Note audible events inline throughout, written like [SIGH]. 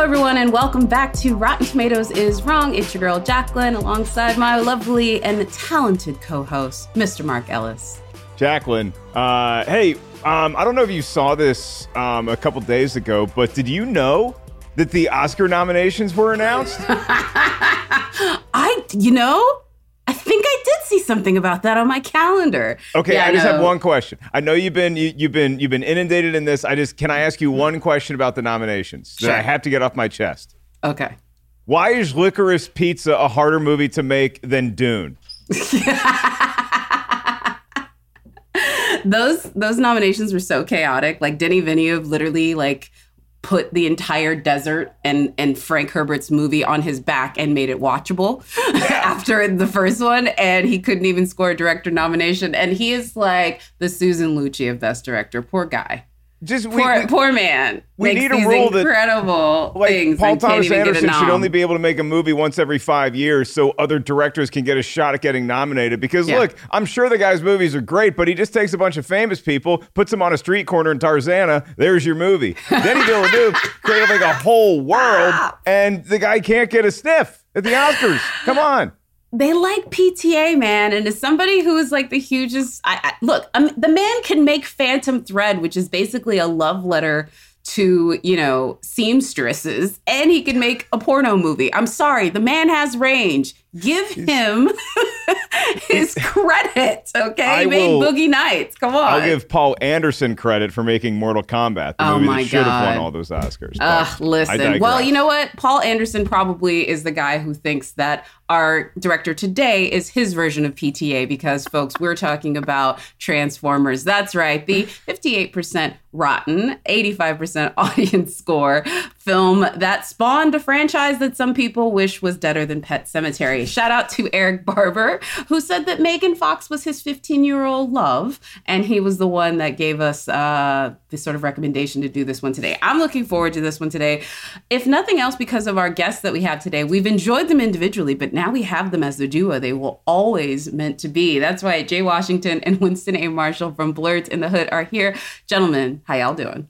Hello, everyone, and welcome back to Rotten Tomatoes is Wrong. It's your girl Jacqueline, alongside my lovely and talented co-host, Mr. Mark Ellis. Jacqueline, uh, hey, um, I don't know if you saw this um, a couple days ago, but did you know that the Oscar nominations were announced? [LAUGHS] I, you know, I did see something about that on my calendar. Okay, Yeah, I just have one question. I know you've been you, you've been you've been inundated in this. I just can I ask you one question about the nominations that I have to get off my chest. Okay. Why is Licorice Pizza a harder movie to make than Dune? [LAUGHS] those those nominations were so chaotic. Like Denis Villeneuve literally like put the entire desert and and Frank Herbert's movie on his back and made it watchable [LAUGHS] after the first one and he couldn't even score a director nomination. And he is like the Susan Lucci of best director. Poor guy Just we, poor we- poor man we need a rule that- incredible like things Paul Thomas even get a Anderson should only be able to make a movie once every five years, so other directors can get a shot at getting nominated. Because Yeah. look, I'm sure the guy's movies are great, but he just takes a bunch of famous people, puts them on a street corner in Tarzana. There's your movie. Denis Villeneuve [LAUGHS] created like a whole world, and the guy can't get a sniff at the Oscars. Come on. They like PTA, man. And as somebody who is like the hugest, I, I, look, um, the man can make Phantom Thread, which is basically a love letter to, you know, seamstresses, and he can make a porno movie. I'm sorry, the man has range. Give him [LAUGHS] his [LAUGHS] credit, okay? I he made will- Boogie Nights. Come on. I'll give Paul Anderson credit for making Mortal Kombat, the Oh movie my that should have won all those Oscars. Ugh, listen. Well, you know what? Paul Anderson probably is the guy who thinks that our director today is his version of PTA because, folks, we're talking about Transformers. That's right. The 58% rotten, 85% [LAUGHS] audience score film that spawned a franchise that some people wish was deader than Pet Sematary. Shout out to Eric Barber, who said that Megan Fox was his 15 year old love, and he was the one that gave us uh, this sort of recommendation to do this one today. I'm looking forward to this one today. If nothing else, because of our guests that we have today, we've enjoyed them individually, but now we have them as the duo. They will always meant to be. That's why Jay Washington and Winston A. Marshall from Blurred in the Hood are here. Gentlemen, how y'all doing?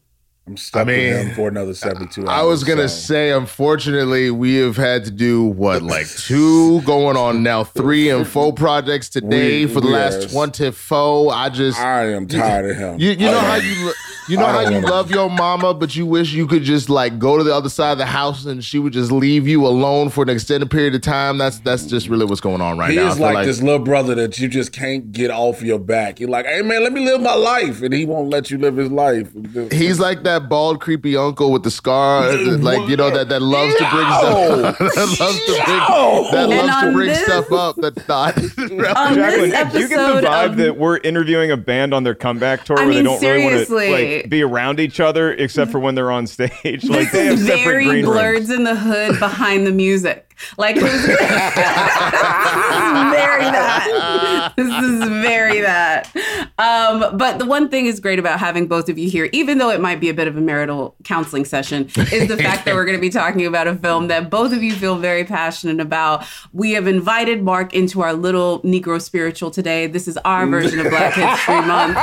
I'm stuck I mean, with him for another 72 hours. I was gonna so- say, unfortunately, we have had to do what, like two going on now, three and four projects today We- for the we last twenty-four. I just, I am tired of him. you, you know how you, lo- you know how you wanna- love your mama, but you wish you could just like go to the other side of the house and she would just leave you alone for an extended period of time. That's that's just really what's going on right He now. I is like, this little brother that you just can't get off your back. You're like, hey man, let me live my life, and he won't let you live his life. He's like that bald, creepy uncle with the scar, [LAUGHS] like you know that that loves to bring Yo! stuff, [LAUGHS] that loves to bring, that loves to bring this- stuff up. That's [LAUGHS] not. On Jacqueline, this do you get the vibe of- that we're interviewing a band on their comeback tour I where they don't really want to seriously. Be around each other except for when they're on stage? Like they have separate green blurred rooms. in the hood behind the music. Like [LAUGHS] this is very that. This is very that. Um, but the one thing is great about having both of you here, even though it might be a bit of a marital counseling session, is the fact that we're going to be talking about a film that both of you feel very passionate about. We have invited Mark into our little Negro spiritual today. This is our version of Black History Month.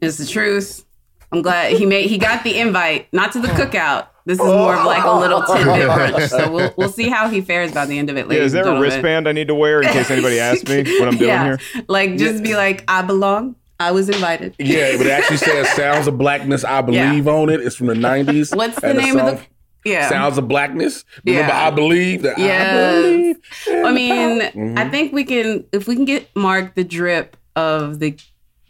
It's the truth. I'm glad he made he got the invite, not to the cookout. This is more of like a little tidbit brunch. [LAUGHS] So we'll we'll see how he fares by the end of it. Yeah, is there a wristband I need to wear in case [LAUGHS] anybody asks me what I'm doing yeah. here? Like just be like, I belong I was invited. Yeah, but it actually says "Sounds of Blackness." I believe on it. It's from the '90s. What's the And name of the? Yeah. Sounds of Blackness. Remember, Yeah. I believe that. I believe. I mean, Mm-hmm. I think we can if we can get Mark the drip of the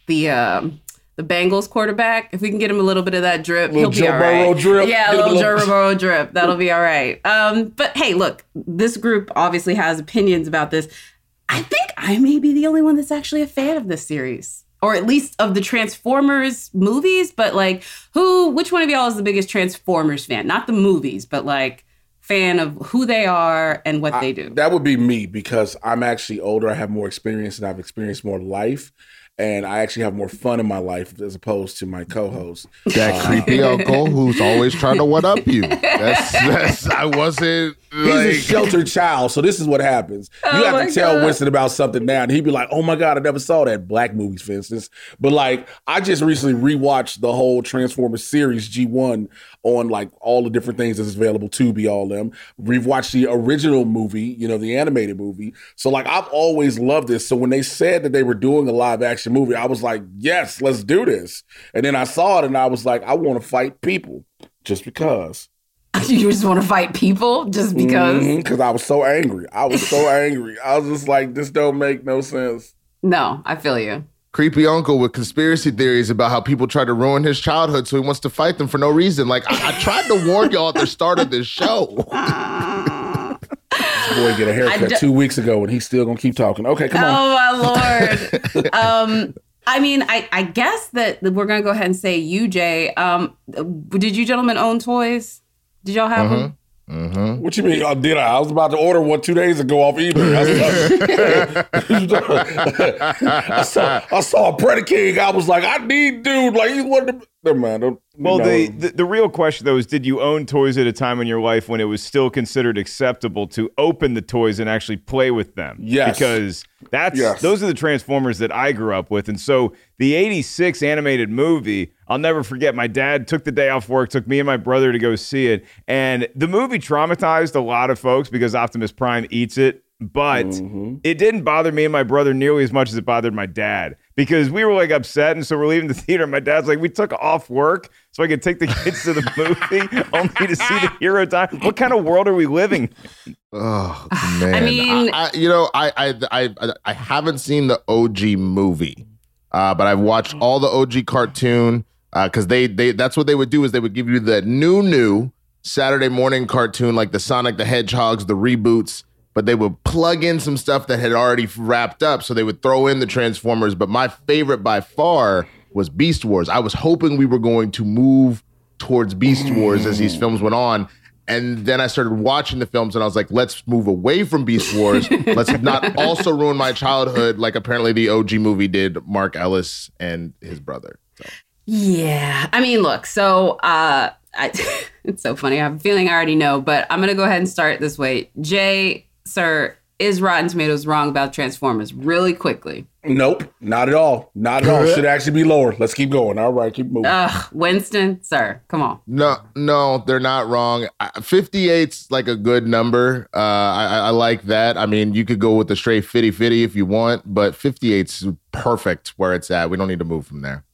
the um the Bengals quarterback. If we can get him a little bit of that drip, Little he'll be Joe all right. Burrow drip. Yeah, a Get little Joe [LAUGHS] Burrow drip. That'll be all right. Um, but hey, look, this group obviously has opinions about this. I think I may be the only one that's actually a fan of this series. Or at least of the Transformers movies, but like who which one of y'all is the biggest Transformers fan? Not the movies, but like fan of who they are and what they do. That would be me because I'm actually older. I have more experience and I've experienced more life. And I actually have more fun in my life as opposed to my co-host. That uh, creepy uncle who's always trying to one up you. That's [LAUGHS] that's I wasn't He's a sheltered child, so this is what happens. You Oh have to tell God. Winston about something now, and he'd be like, "Oh my god, I never saw that." Black movies, for instance. But like, I just recently rewatched the whole Transformers series G one on like all the different things that's available to be all them. We've watched the original movie, you know, the animated movie. So like, I've always loved this. So when they said that they were doing a live action movie, I was like, "Yes, let's do this." And then I saw it, and I was like, "I want to fight people." Just because. [LAUGHS] you just want to fight people just because? Mm-hmm, because I was so angry. I was so [LAUGHS] angry. I was just like, this don't make no sense. No, I feel you. Creepy uncle with conspiracy theories about how people try to ruin his childhood, so he wants to fight them for no reason. Like I, I tried to warn y'all at the start of this show. [LAUGHS] This boy get a haircut d- two weeks ago and he's still gonna keep talking. Okay, come on. Oh my lord. [LAUGHS] um, I mean, I, I guess that that we're gonna go ahead and say you, Jay. Um, did you gentlemen own toys? Did y'all have them? Mm-hmm. What you mean? Oh, did I? I was about to order one two days ago off eBay. [LAUGHS] [LAUGHS] I, saw, I saw a Predator. I was like, I need dude. Like he's one of the. Never mind. Well, the, the the real question though is, did you own toys at a time in your life when it was still considered acceptable to open the toys and actually play with them? Yes. because that's Yes. those are the Transformers that I grew up with, and so the '86 animated movie, I'll never forget. My dad took the day off work, took me and my brother to go see it, and the movie traumatized a lot of folks because Optimus Prime eats it. But mm-hmm. it didn't bother me and my brother nearly as much as it bothered my dad because we were like upset. And so we're leaving the theater. And my dad's like, we took off work so I could take the kids to the [LAUGHS] movie only to see the hero die. What kind of world are we living? Oh [SIGHS] man! I mean- I, you know, I, I I I haven't seen the OG movie, uh, but I've watched all the OG cartoon because they they that's what they would do is they would give you the new new Saturday morning cartoon like the Sonic the Hedgehogs, the reboots. But they would plug in some stuff that had already wrapped up, so they would throw in the Transformers. But my favorite by far was Beast Wars. I was hoping we were going to move towards Beast Wars as these films went on. And then I started watching the films and I was like, let's move away from Beast Wars. let's not [LAUGHS] also ruin my childhood like apparently the OG movie did Mark Ellis and his brother. So. Yeah. I mean, look, so uh I, [LAUGHS] it's so funny. I have a feeling I already know, but I'm gonna go ahead and start this way. Jay, sir, is Rotten Tomatoes wrong about Transformers? Really quickly. Nope, not at all. Not at all. [LAUGHS] Should actually be lower. Let's keep going. All right, keep moving. Ugh, Winston, sir, come on. No, no, they're not wrong. I- 58's like a good number. Uh, I, I I like that. I mean, you could go with the straight 50 50 if you want, but 58's perfect where it's at. We don't need to move from there.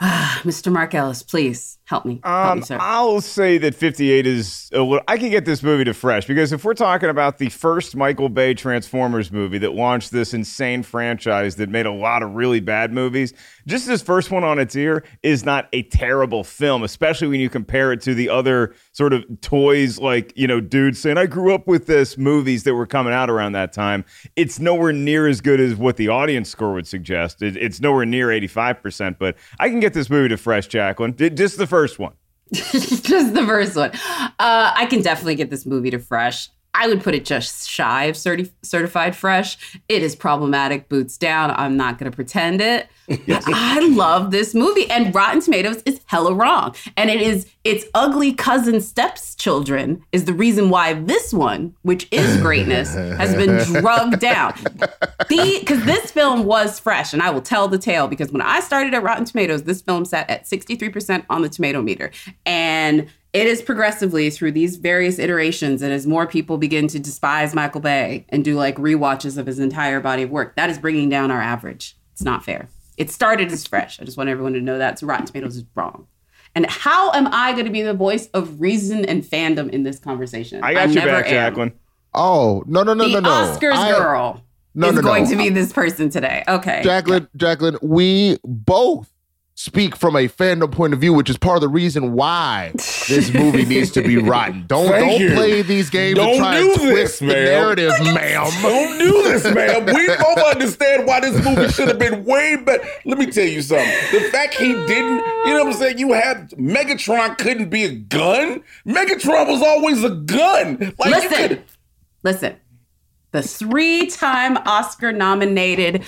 [SIGHS] Mr. Mark Ellis, please help me. help me, Um, sir. I'll say that 58 is a little. I can get this movie to fresh because if we're talking about the first Michael Bay Transformers movie that launched this insane franchise that made a lot of really bad movies, just this first one on its ear is not a terrible film, especially when you compare it to the other sort of toys like, you know, dudes saying, I grew up with this movies that were coming out around that time. It's nowhere near as good as what the audience score would suggest. It, it's nowhere near 85%, but I can get this movie to fresh, Jacqueline. Just the first one. [LAUGHS] just the first one. Uh, I can definitely get this movie to fresh. I would put it just shy of certi- certified fresh. It is problematic, boots down. I'm not going to pretend it. [LAUGHS] I love this movie, and Rotten Tomatoes is hella wrong. And it is its ugly cousin stepchildren is the reason why this one, which is greatness, has been [LAUGHS] drugged down. The because this film was fresh, and I will tell the tale because when I started at Rotten Tomatoes, this film sat at 63% on the tomato meter. And it is progressively through these various iterations, and as more people begin to despise Michael Bay and do like rewatches of his entire body of work, that is bringing down our average. It's not fair. It started as fresh. I just want everyone to know that. So Rotten Tomatoes is wrong. And how am I going to be the voice of reason and fandom in this conversation? I got you back, am. Jacqueline. Oh no no no The no no! Oscars I- girl No, is no, going no. to be this person today. Okay. Jacqueline, Jacqueline, we both speak from a fandom point of view, which is part of the reason why this [LAUGHS] movie needs to be rotten. Don't Thank don't you. play these games Don't and try do and twist this, the ma'am. narrative, ma'am. Don't do this, man. We [LAUGHS] both understand why this movie should have been way better. Let me tell you something. The fact he didn't, you know what I'm saying? You had Megatron couldn't be a gun. Megatron was always a gun. Like Listen, could. listen. The three-time Oscar-nominated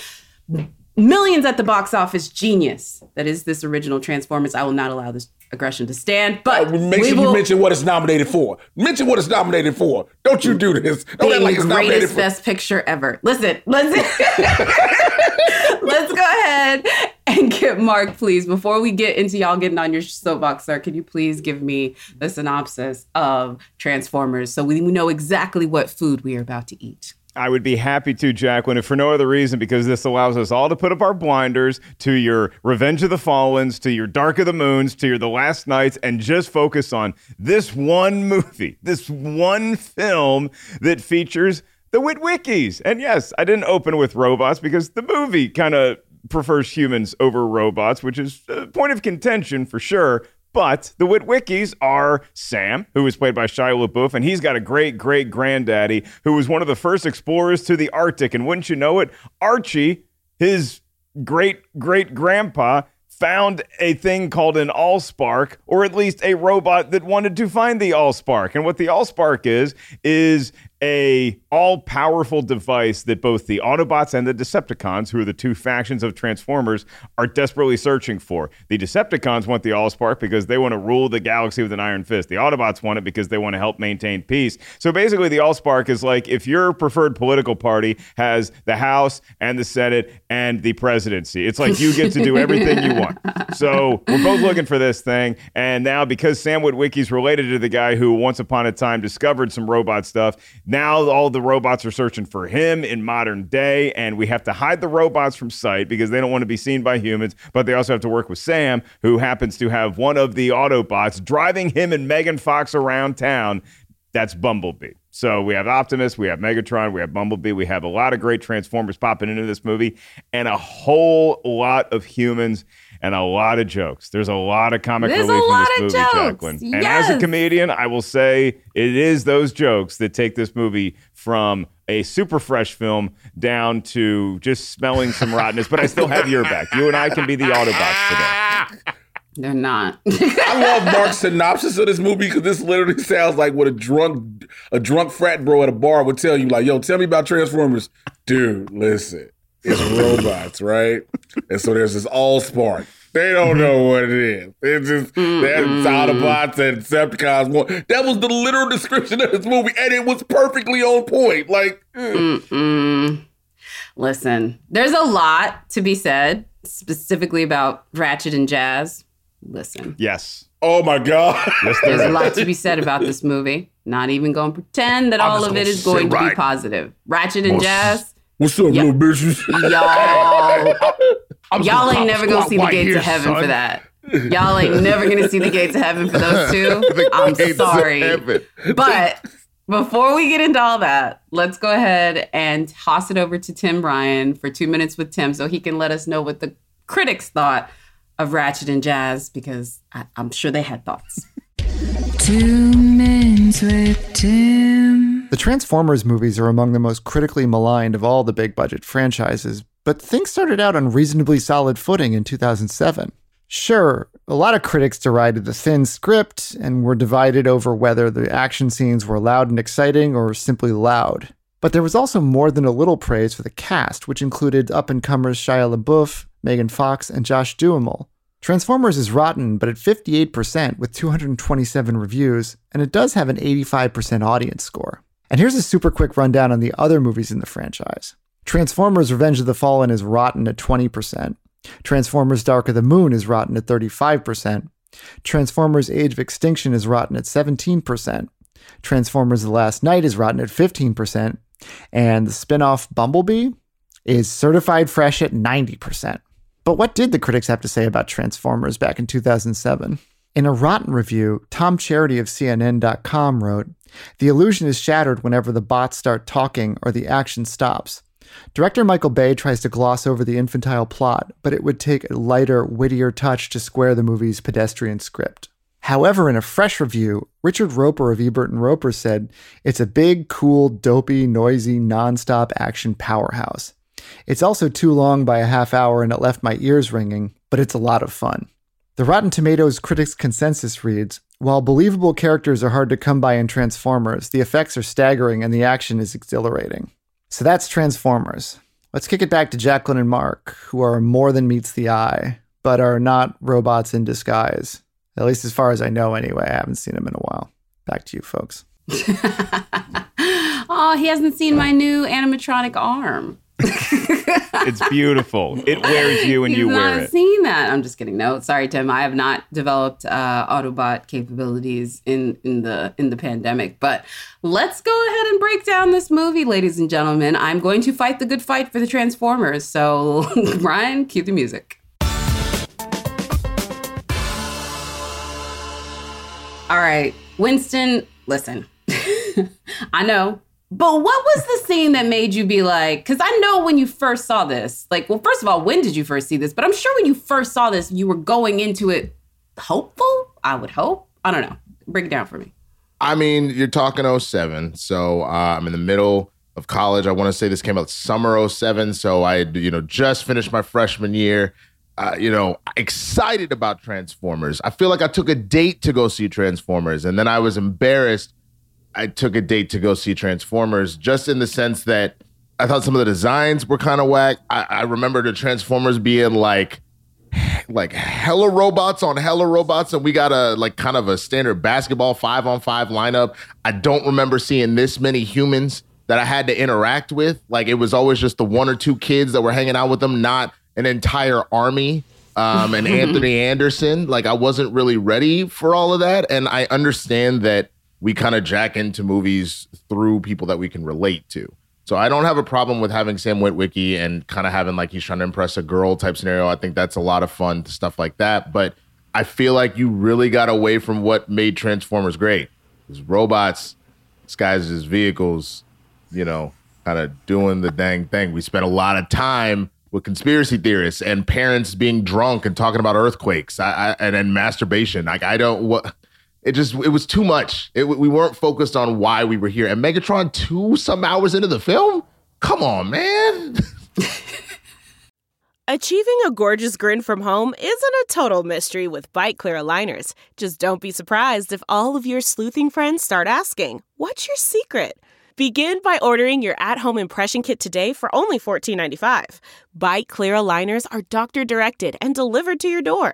millions at the box office genius that is this original Transformers. I will not allow this aggression to stand. But Make sure will you mention what it's nominated for. Mention what it's nominated for. Don't you do this. Don't being like it's greatest for. best picture ever. Listen, let's [LAUGHS] let's go ahead and get Mark, please. Before we get into y'all getting on your soapbox, sir, can you please give me the synopsis of Transformers so we know exactly what food we are about to eat? I would be happy to, Jacqueline, if for no other reason, because this allows us all to put up our blinders to your Revenge of the Fallens, to your Dark of the Moons, to your The Last Knights, and just focus on this one movie, this one film that features the Witwickies. And yes, I didn't open with robots because the movie kind of prefers humans over robots, which is a point of contention for sure. But the Witwickies are Sam, who was played by Shia LaBeouf, and he's got a great great granddaddy who was one of the first explorers to the Arctic. And wouldn't you know it, Archie, his great great grandpa, found a thing called an Allspark, or at least a robot that wanted to find the Allspark. And what the Allspark is, is a all-powerful device that both the Autobots and the Decepticons, who are the two factions of Transformers, are desperately searching for. The Decepticons want the Allspark because they want to rule the galaxy with an iron fist. The Autobots want it because they want to help maintain peace. So basically, the Allspark is like if your preferred political party has the House and the Senate and the presidency. It's like you get to do everything you want. [LAUGHS] So we're both looking for this thing. And now, because Sam Witwicky's related to the guy who once upon a time discovered some robot stuff, now all the robots are searching for him in modern day. And we have to hide the robots from sight because they don't want to be seen by humans. But they also have to work with Sam, who happens to have one of the Autobots driving him and Megan Fox around town. That's Bumblebee. So we have Optimus, we have Megatron, we have Bumblebee, we have a lot of great Transformers popping into this movie, and a whole lot of humans and a lot of jokes. There's a lot of comic There's relief a in this of movie, jokes. Jacqueline. And as a comedian, I will say it is those jokes that take this movie from a super fresh film down to just smelling some rottenness. But I still have your back. You and I can be the Autobots today. [LAUGHS] They're not. [LAUGHS] I love Mark's synopsis of this movie because this literally sounds like what a drunk a drunk frat bro at a bar would tell you. Like, yo, tell me about Transformers, dude. Listen, it's robots, right? And so there's this all spark. They don't know mm-hmm. what it is. It's just there's Autobots and Decepticons. One- That was the literal description of this movie, and it was perfectly on point. Like, mm. Mm-mm. Listen, there's a lot to be said specifically about Ratchet and Jazz. Listen, Yes. oh my god, Yes, there's there a lot to be said about this movie. Not even going to pretend that all of it is gonna is going sit to be positive. Ratchet and Jazz, what's up, Yeah. little bitches? y'all, I'm y'all ain't never gonna see the gates here, of heaven son. for that. Y'all ain't never gonna see the gates of heaven for those two. [LAUGHS] I'm sorry. But before we get into all that, let's go ahead and toss it over to Tim Ryan for two minutes with Tim so he can let us know what the critics thought of Ratchet and Jazz because I, I'm sure they had thoughts. Two Minutes with Tim. The Transformers movies are among the most critically maligned of all the big budget franchises, but things started out on reasonably solid footing in 2007. Sure, a lot of critics derided the thin script and were divided over whether the action scenes were loud and exciting or simply loud. But there was also more than a little praise for the cast, which included up and comers Shia LaBeouf, Megan Fox, and Josh Duhamel. Transformers is rotten, but at 58% with 227 reviews, and it does have an 85% audience score. And here's a super quick rundown on the other movies in the franchise. Transformers Revenge of the Fallen is rotten at 20%. Transformers Dark of the Moon is rotten at 35%. Transformers Age of Extinction is rotten at 17%. Transformers The Last Knight is rotten at 15%. And the spin off Bumblebee is certified fresh at 90%. But what did the critics have to say about Transformers back in 2007? In a rotten review, Tom Charity of CNN.com wrote The illusion is shattered whenever the bots start talking or the action stops. Director Michael Bay tries to gloss over the infantile plot, but it would take a lighter, wittier touch to square the movie's pedestrian script. However, in a fresh review, Richard Roeper of Ebert and Roeper said it's a big, cool, dopey, noisy, nonstop action powerhouse. It's also too long by a half hour and it left my ears ringing, but it's a lot of fun. The Rotten Tomatoes critics' consensus reads While believable characters are hard to come by in Transformers, the effects are staggering and the action is exhilarating. So that's Transformers. Let's kick it back to Jacqueline and Mark, who are more than meets the eye, but are not robots in disguise. At least as far as I know, anyway. I haven't seen them in a while. Back to you, folks. [LAUGHS] oh, he hasn't seen my new animatronic arm. It's beautiful. It wears you and He's you wear it. I've seen that. I'm just kidding. No, sorry, Tim. I have not developed uh, Autobot capabilities in in the in the pandemic. But let's go ahead and break down this movie, ladies and gentlemen. I'm going to fight the good fight for the Transformers. So, [LAUGHS] Ryan, cue the music. All right, Winston. Listen, [LAUGHS] I know but what was the scene that made you be like, because I know when you first saw this, like, well, first of all, when did you first see this? But I'm sure when you first saw this, you were going into it hopeful, I would hope. I don't know. Break it down for me. I mean, you're talking 07. So uh, I'm in the middle of college. I want to say this came out summer 07. So I, you know, just finished my freshman year. Uh, you know, excited about Transformers. I feel like I took a date to go see Transformers, and then I was embarrassed I took a date to go see Transformers, just in the sense that I thought some of the designs were kind of whack. I, I remember the Transformers being like, like hella robots on hella robots, and we got a like kind of a standard basketball five on five lineup. I don't remember seeing this many humans that I had to interact with. Like it was always just the one or two kids that were hanging out with them, not an entire army. Um, and [LAUGHS] Anthony Anderson, like I wasn't really ready for all of that, and I understand that we kind of jack into movies through people that we can relate to. So I don't have a problem with having Sam Witwicky and kind of having like he's trying to impress a girl type scenario. I think that's a lot of fun stuff like that. But I feel like you really got away from what made Transformers great. These robots disguised as vehicles, you know, kind of doing the dang thing. We spent a lot of time with conspiracy theorists and parents being drunk and talking about earthquakes I, I, and then masturbation. Like I don't what it just it was too much. It, we weren't focused on why we were here. And Megatron two some hours into the film. Come on, man. [LAUGHS] Achieving a gorgeous grin from home isn't a total mystery with Byte Clear aligners. Just don't be surprised if all of your sleuthing friends start asking, "What's your secret?" Begin by ordering your at-home impression kit today for only $14.95. Byte Clear aligners are doctor directed and delivered to your door.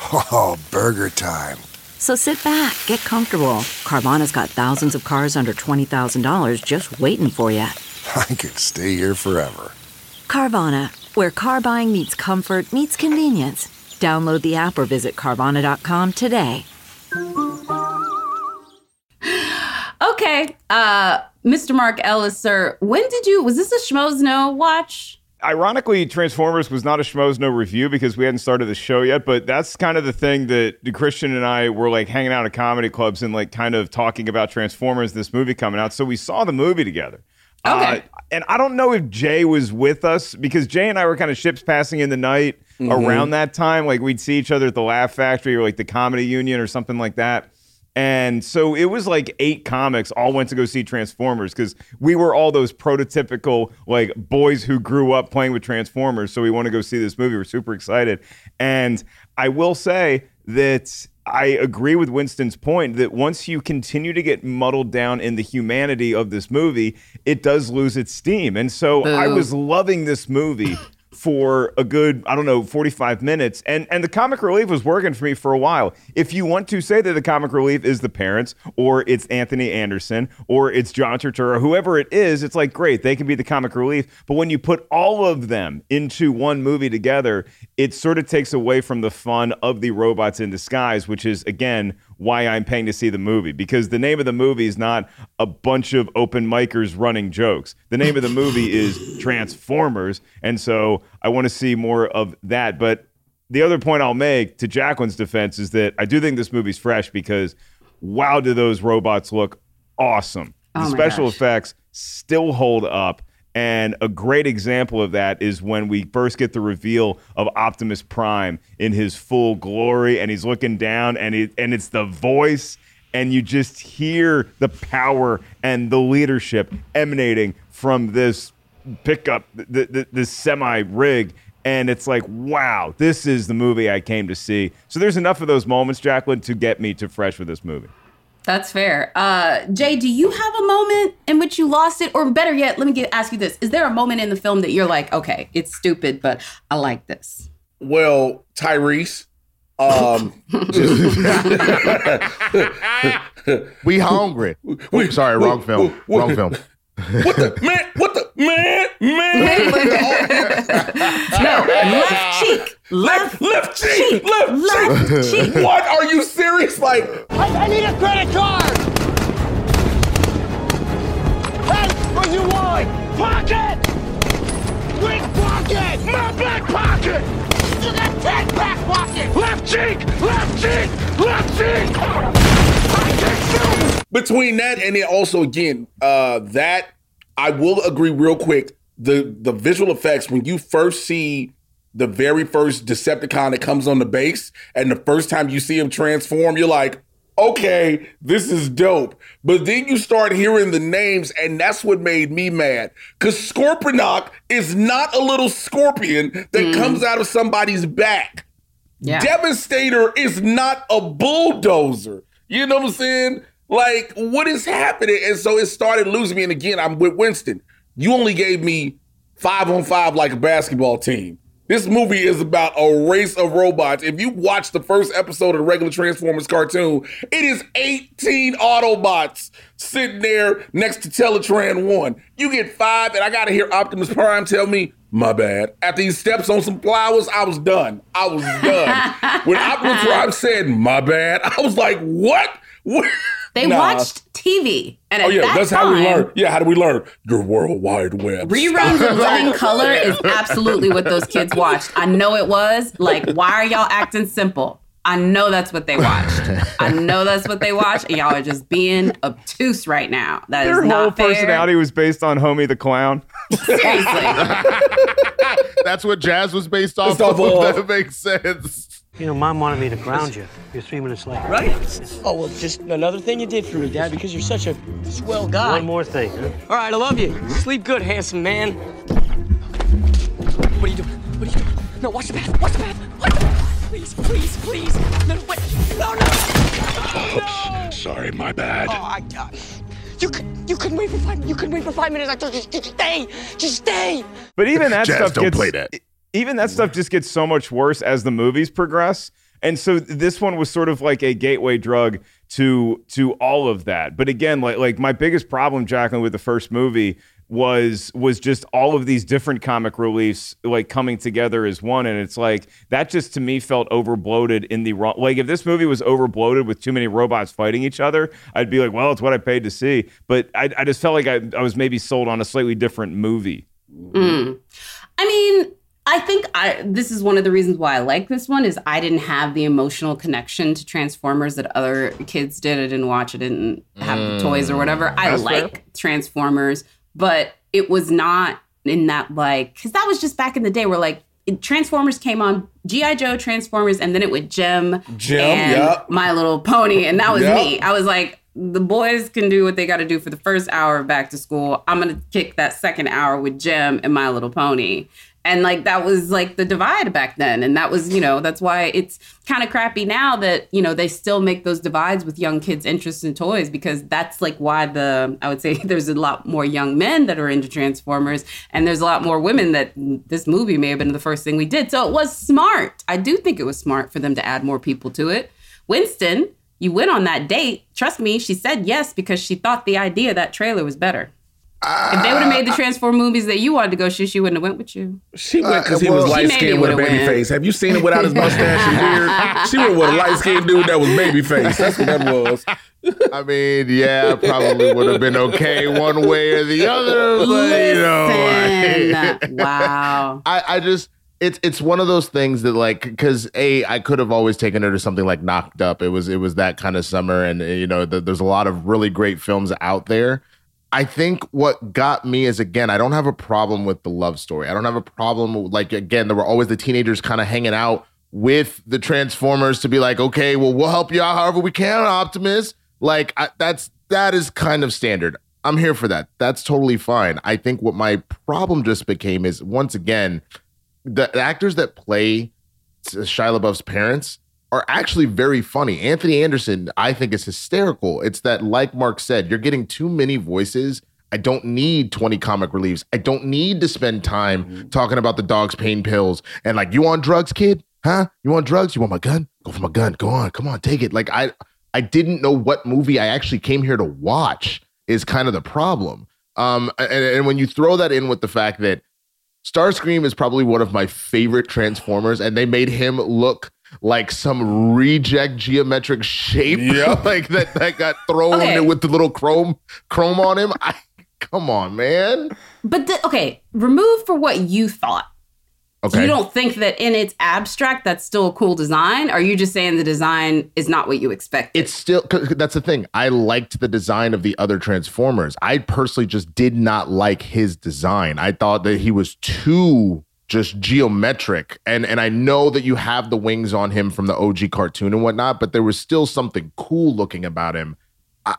Oh, burger time. So sit back, get comfortable. Carvana's got thousands of cars under $20,000 just waiting for you. [LAUGHS] I could stay here forever. Carvana, where car buying meets comfort, meets convenience. Download the app or visit Carvana.com today. [GASPS] Okay, uh, Mr. Mark Ellis, sir, when did you, was this a Schmoes Know watch? Ironically, Transformers was not a Schmoes Know review because we hadn't started the show yet, but that's kind of the thing that Christian and I were like hanging out at comedy clubs and like kind of talking about Transformers, this movie coming out. So we saw the movie together. Okay. Uh, and I don't know if Jay was with us because Jay and I were kind of ships passing in the night around that time. Like we'd see each other at the Laugh Factory or like the Comedy Union or something like that. And so it was like eight comics all went to go see Transformers because we were all those prototypical like boys who grew up playing with Transformers. So we want to go see this movie. We're super excited. And I will say that I agree with Winston's point that once you continue to get muddled down in the humanity of this movie, it does lose its steam. And so I was loving this movie for a good, I don't know, 45 minutes. And and the comic relief was working for me for a while. If you want to say that the comic relief is the parents, or it's Anthony Anderson, or it's John Turturro, whoever it is, it's like great, they can be the comic relief. But when you put all of them into one movie together, it sort of takes away from the fun of the robots in disguise, which is again why I'm paying to see the movie because the name of the movie is not a bunch of open micers running jokes. The name of the movie [LAUGHS] is Transformers, and so I want to see more of that. But the other point I'll make to Jacqueline's defense is that I do think this movie's fresh because wow, do those robots look awesome. Oh the my special gosh. effects still hold up. And a great example of that is when we first get the reveal of Optimus Prime in his full glory, and he's looking down, and it, and it's the voice, and you just hear the power and the leadership emanating from this pickup, the, this semi rig, and it's like, wow, this is the movie I came to see. So there's enough of those moments, Jacqueline, to get me to fresh with this movie. That's fair. Uh, Jay, do you have a moment in which you lost it, or better yet, let me get, ask you this: Is there a moment in the film that you're like, okay, it's stupid, but I like this? Well, Tyrese. Um, [LAUGHS] We hungry. Oops, sorry, wrong film. Wrong film. What the man? What the man? Man? [LAUGHS] No, left cheek, left, left cheek, left, left cheek. cheek. What? Are you serious? Like, I, I need a credit card! Hey, what you want? Pocket! Which pocket? My back pocket! You got ten back pockets! Left cheek! Left cheek! Left cheek! I can shoot! Between that and then also again, uh, that I will agree real quick. The the visual effects when you first see the very first Decepticon that comes on the base, and the first time you see him transform, you're like, okay, this is dope. But then you start hearing the names, and that's what made me mad. Cause Scorponok is not a little scorpion that comes out of somebody's back. Yeah. Devastator is not a bulldozer. You know what I'm saying? Like, what is happening? And so it started losing me. And again, I'm with Winston. You only gave me five on five like a basketball team. This movie is about a race of robots. If you watch the first episode of the regular Transformers cartoon, it is 18 Autobots sitting there next to Teletran 1. You get five, and I gotta hear Optimus Prime tell me, my bad. After he steps on some flowers, I was done. I was done. when Optimus Prime said, my bad, I was like, what? [LAUGHS] What? They Nah. watched TV, and oh, at Oh yeah, that that's time, how we learn. Yeah, how do we learn? Your World Wide Web. Reruns of Living [LAUGHS] Color is absolutely what those kids watched. I know it was. Like, why are y'all acting simple? I know that's what they watched. I know that's what they watched. And y'all are just being obtuse right now. That is Their whole not fair. personality was based on Homie the Clown. [LAUGHS] That's what jazz was based off Based off of. of. That makes sense. You know, mom wanted me to ground you. You're three minutes late. Right? Oh, well, just another thing you did for me, Dad, because you're such a swell guy. One more thing, huh? All right, I love you. Sleep good, handsome man. What are you doing? What are you doing? No, watch the path. Watch the path. Watch the path. Please, please, please. No, no, wait. No, no. Oops. [LAUGHS] Sorry, my bad. Oh, I, uh, you could, you couldn't wait for five. You couldn't wait for five minutes. I told you, just stay, just stay. But even that Jazz, stuff don't gets play that. Even that stuff just gets so much worse as the movies progress. And so this one was sort of like a gateway drug to to all of that. But again, like like my biggest problem, Jacqueline, with the first movie was was just all of these different comic reliefs like coming together as one and it's like that just to me felt over bloated in the wrong like if this movie was over bloated with too many robots fighting each other i'd be like well it's what i paid to see but i, I just felt like I, I was maybe sold on a slightly different movie Mm. I mean, I think I this is one of the reasons why I like this one is I didn't have the emotional connection to Transformers that other kids did. I didn't watch I didn't have the toys or whatever. I mm, fair. like Transformers, but it was not in that like because that was just back in the day where like Transformers came on GI Joe Transformers, and then it would Jim Gem, and yep. My Little Pony, and that was Yep. me. I was like, the boys can do what they got to do for the first hour of back to school. I'm gonna kick that second hour with Jem and My Little Pony, And like that was like the divide back then. And that was, you know, that's why it's kind of crappy now that, you know, they still make those divides with young kids' interests in toys because that's like why the, I would say [LAUGHS] there's a lot more young men that are into Transformers and there's a lot more women that this movie may have been the first thing we did. So it was smart. I do think it was smart for them to add more people to it. Winston, you went on that date. Trust me, she said yes because she thought the idea that trailer was better. If they would have made the Transform movies that you wanted to go shoot, she wouldn't have went with you. She went because Uh, he well, was light maybe skinned with a baby went. face. Have you seen him without his mustache and beard? She went with a light skinned dude that was baby face. That's what that was. [LAUGHS] I mean, yeah, probably would have been okay one way or the other, but you know, I- [LAUGHS] wow. I, I just it's it's one of those things that like because a I could have always taken her to something like Knocked Up. It was it was that kind of summer, and you know the, there's a lot of really great films out there. I think what got me is again I don't have a problem with the love story. I don't have a problem with, like again there were always the teenagers kind of hanging out with the Transformers to be like okay well we'll help you out however we can Optimus. Like I, that's that is kind of standard. I'm here for that. That's totally fine. I think what my problem just became is once again the actors that play Shia LaBeouf's parents are actually very funny. Anthony Anderson, I think, is hysterical. It's that, like Mark said, you're getting too many voices. I don't need 20 comic reliefs. I don't need to spend time talking about the dog's pain pills and like, you on drugs, kid? Huh? You want drugs? You want my gun? Go for my gun. Go on. Come on, take it. Like I I didn't know what movie I actually came here to watch is kind of the problem. Um and, and when you throw that in with the fact that Starscream is probably one of my favorite Transformers, and they made him look like some reject geometric shape, [LAUGHS] Yep. like that that got thrown Okay. with the little chrome chrome on him. I, come on, man. But the, okay, remove for what you thought. Okay, You don't think that in its abstract that's still a cool design? Are you just saying the design is not what you expected? it's still that's the thing. I liked the design of the other Transformers. I personally just did not like his design. I thought that he was too just geometric. And and I know that you have the wings on him from the OG cartoon and whatnot, but there was still something cool looking about him.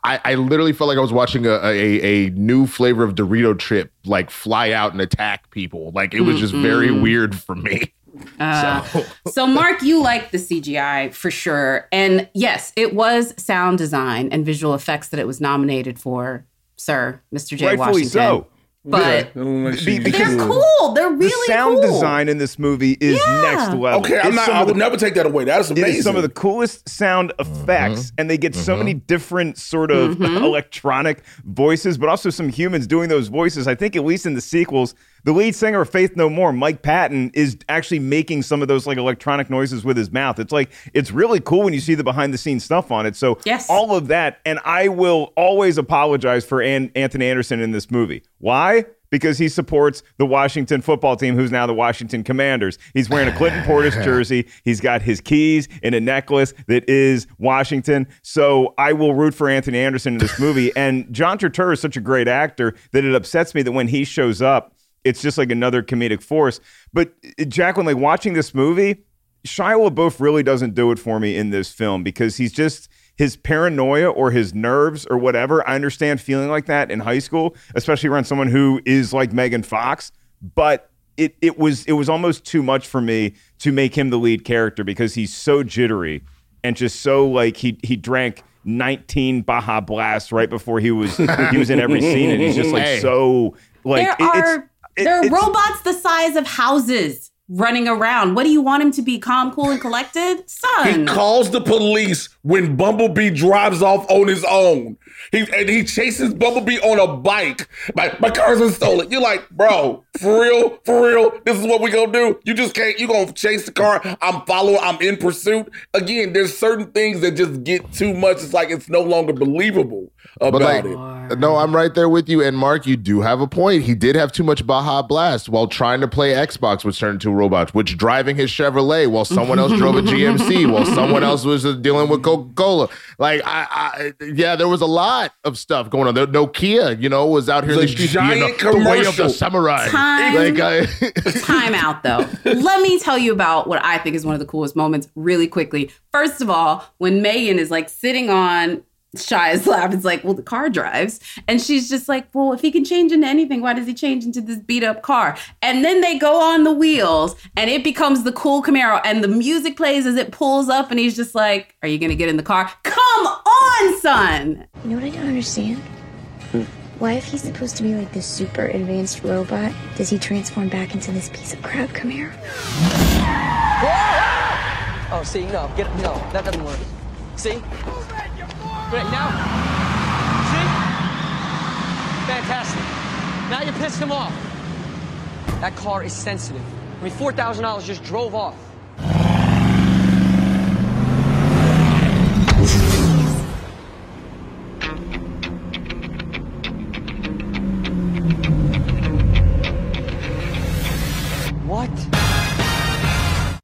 I, I literally felt like I was watching a, a a new flavor of Dorito chip like fly out and attack people. Like it was just very weird for me. Uh, So- [LAUGHS] so, Mark, you like the CGI for sure. And yes, it was sound design and visual effects that it was nominated for, sir, Mr. J. Rightfully Washington. so. But Be- they're cool. They're really cool. the sound cool. design in this movie is next level. Okay, I'm It's not. some I of would the- never take that away. That's amazing. is some of the coolest sound effects, and they get so many different sort of Mhm. [LAUGHS] electronic voices, but also some humans doing those voices. I think at least in the sequels, the lead singer of Faith No More, Mike Patton, is actually making some of those like electronic noises with his mouth. It's like it's really cool when you see the behind the scenes stuff on it. So Yes. all of that, and I will always apologize for An- Anthony Anderson in this movie. Why? Because he supports the Washington football team, who's now the Washington Commanders. He's wearing a Clinton Portis [LAUGHS] jersey. He's got his keys in a necklace that is Washington. So I will root for Anthony Anderson in this movie. And John Turturro is such a great actor that it upsets me that when he shows up, it's just like another comedic force. But uh, Jacqueline, like watching this movie, Shia LaBeouf really doesn't do it for me in this film because he's just his paranoia or his nerves or whatever. I understand feeling like that in high school, especially around someone who is like Megan Fox, but it it was it was almost too much for me to make him the lead character because he's so jittery and just so like he he drank 19 Baja Blast right before he was he was in every scene and he's just like Hey. so like there it- it's- are it- there are robots the size of houses running around. What do you want him to be? Calm, cool, and collected, Son. He calls the police when Bumblebee drives off on his own. He and he chases Bumblebee on a bike. My my car's been stolen. You're like, bro, for real, for real. This is what we gonna do. You just can't. You gonna chase the car. I'm following. I'm in pursuit. Again, there's certain things that just get too much. It's like it's no longer believable about like, it. no, I'm right there with you. And Mark, you do have a point. He did have too much Baja Blast while trying to play Xbox, which turned into a robot, which driving his Chevrolet while someone else drove a [LAUGHS] GMC, while someone else was dealing with Coca Cola. Like, I, I, yeah, there was a lot of stuff going on. There, Nokia, you know, was out here in The the streets giant being the, the way of the samurai. Time. Like, I, [LAUGHS] Time out though. Let me tell you about what I think is one of the coolest moments really quickly. First of all, when Megan is like sitting on Shia's lap, it's like, well, the car drives. And she's just like, well, if he can change into anything, why does he change into this beat up car? And then they go on the wheels and it becomes the cool Camaro and the music plays as it pulls up and he's just like, are you going to get in the car? Come on, son. You know what I don't understand? Hmm. Why, if he's supposed to be like this super advanced robot, does he transform back into this piece of crap Come Camaro? Oh, see, no, get no, that doesn't work. See? Great, now. See? Fantastic. Now you pissed him off. That car is sensitive. I mean, $4,000 just drove off.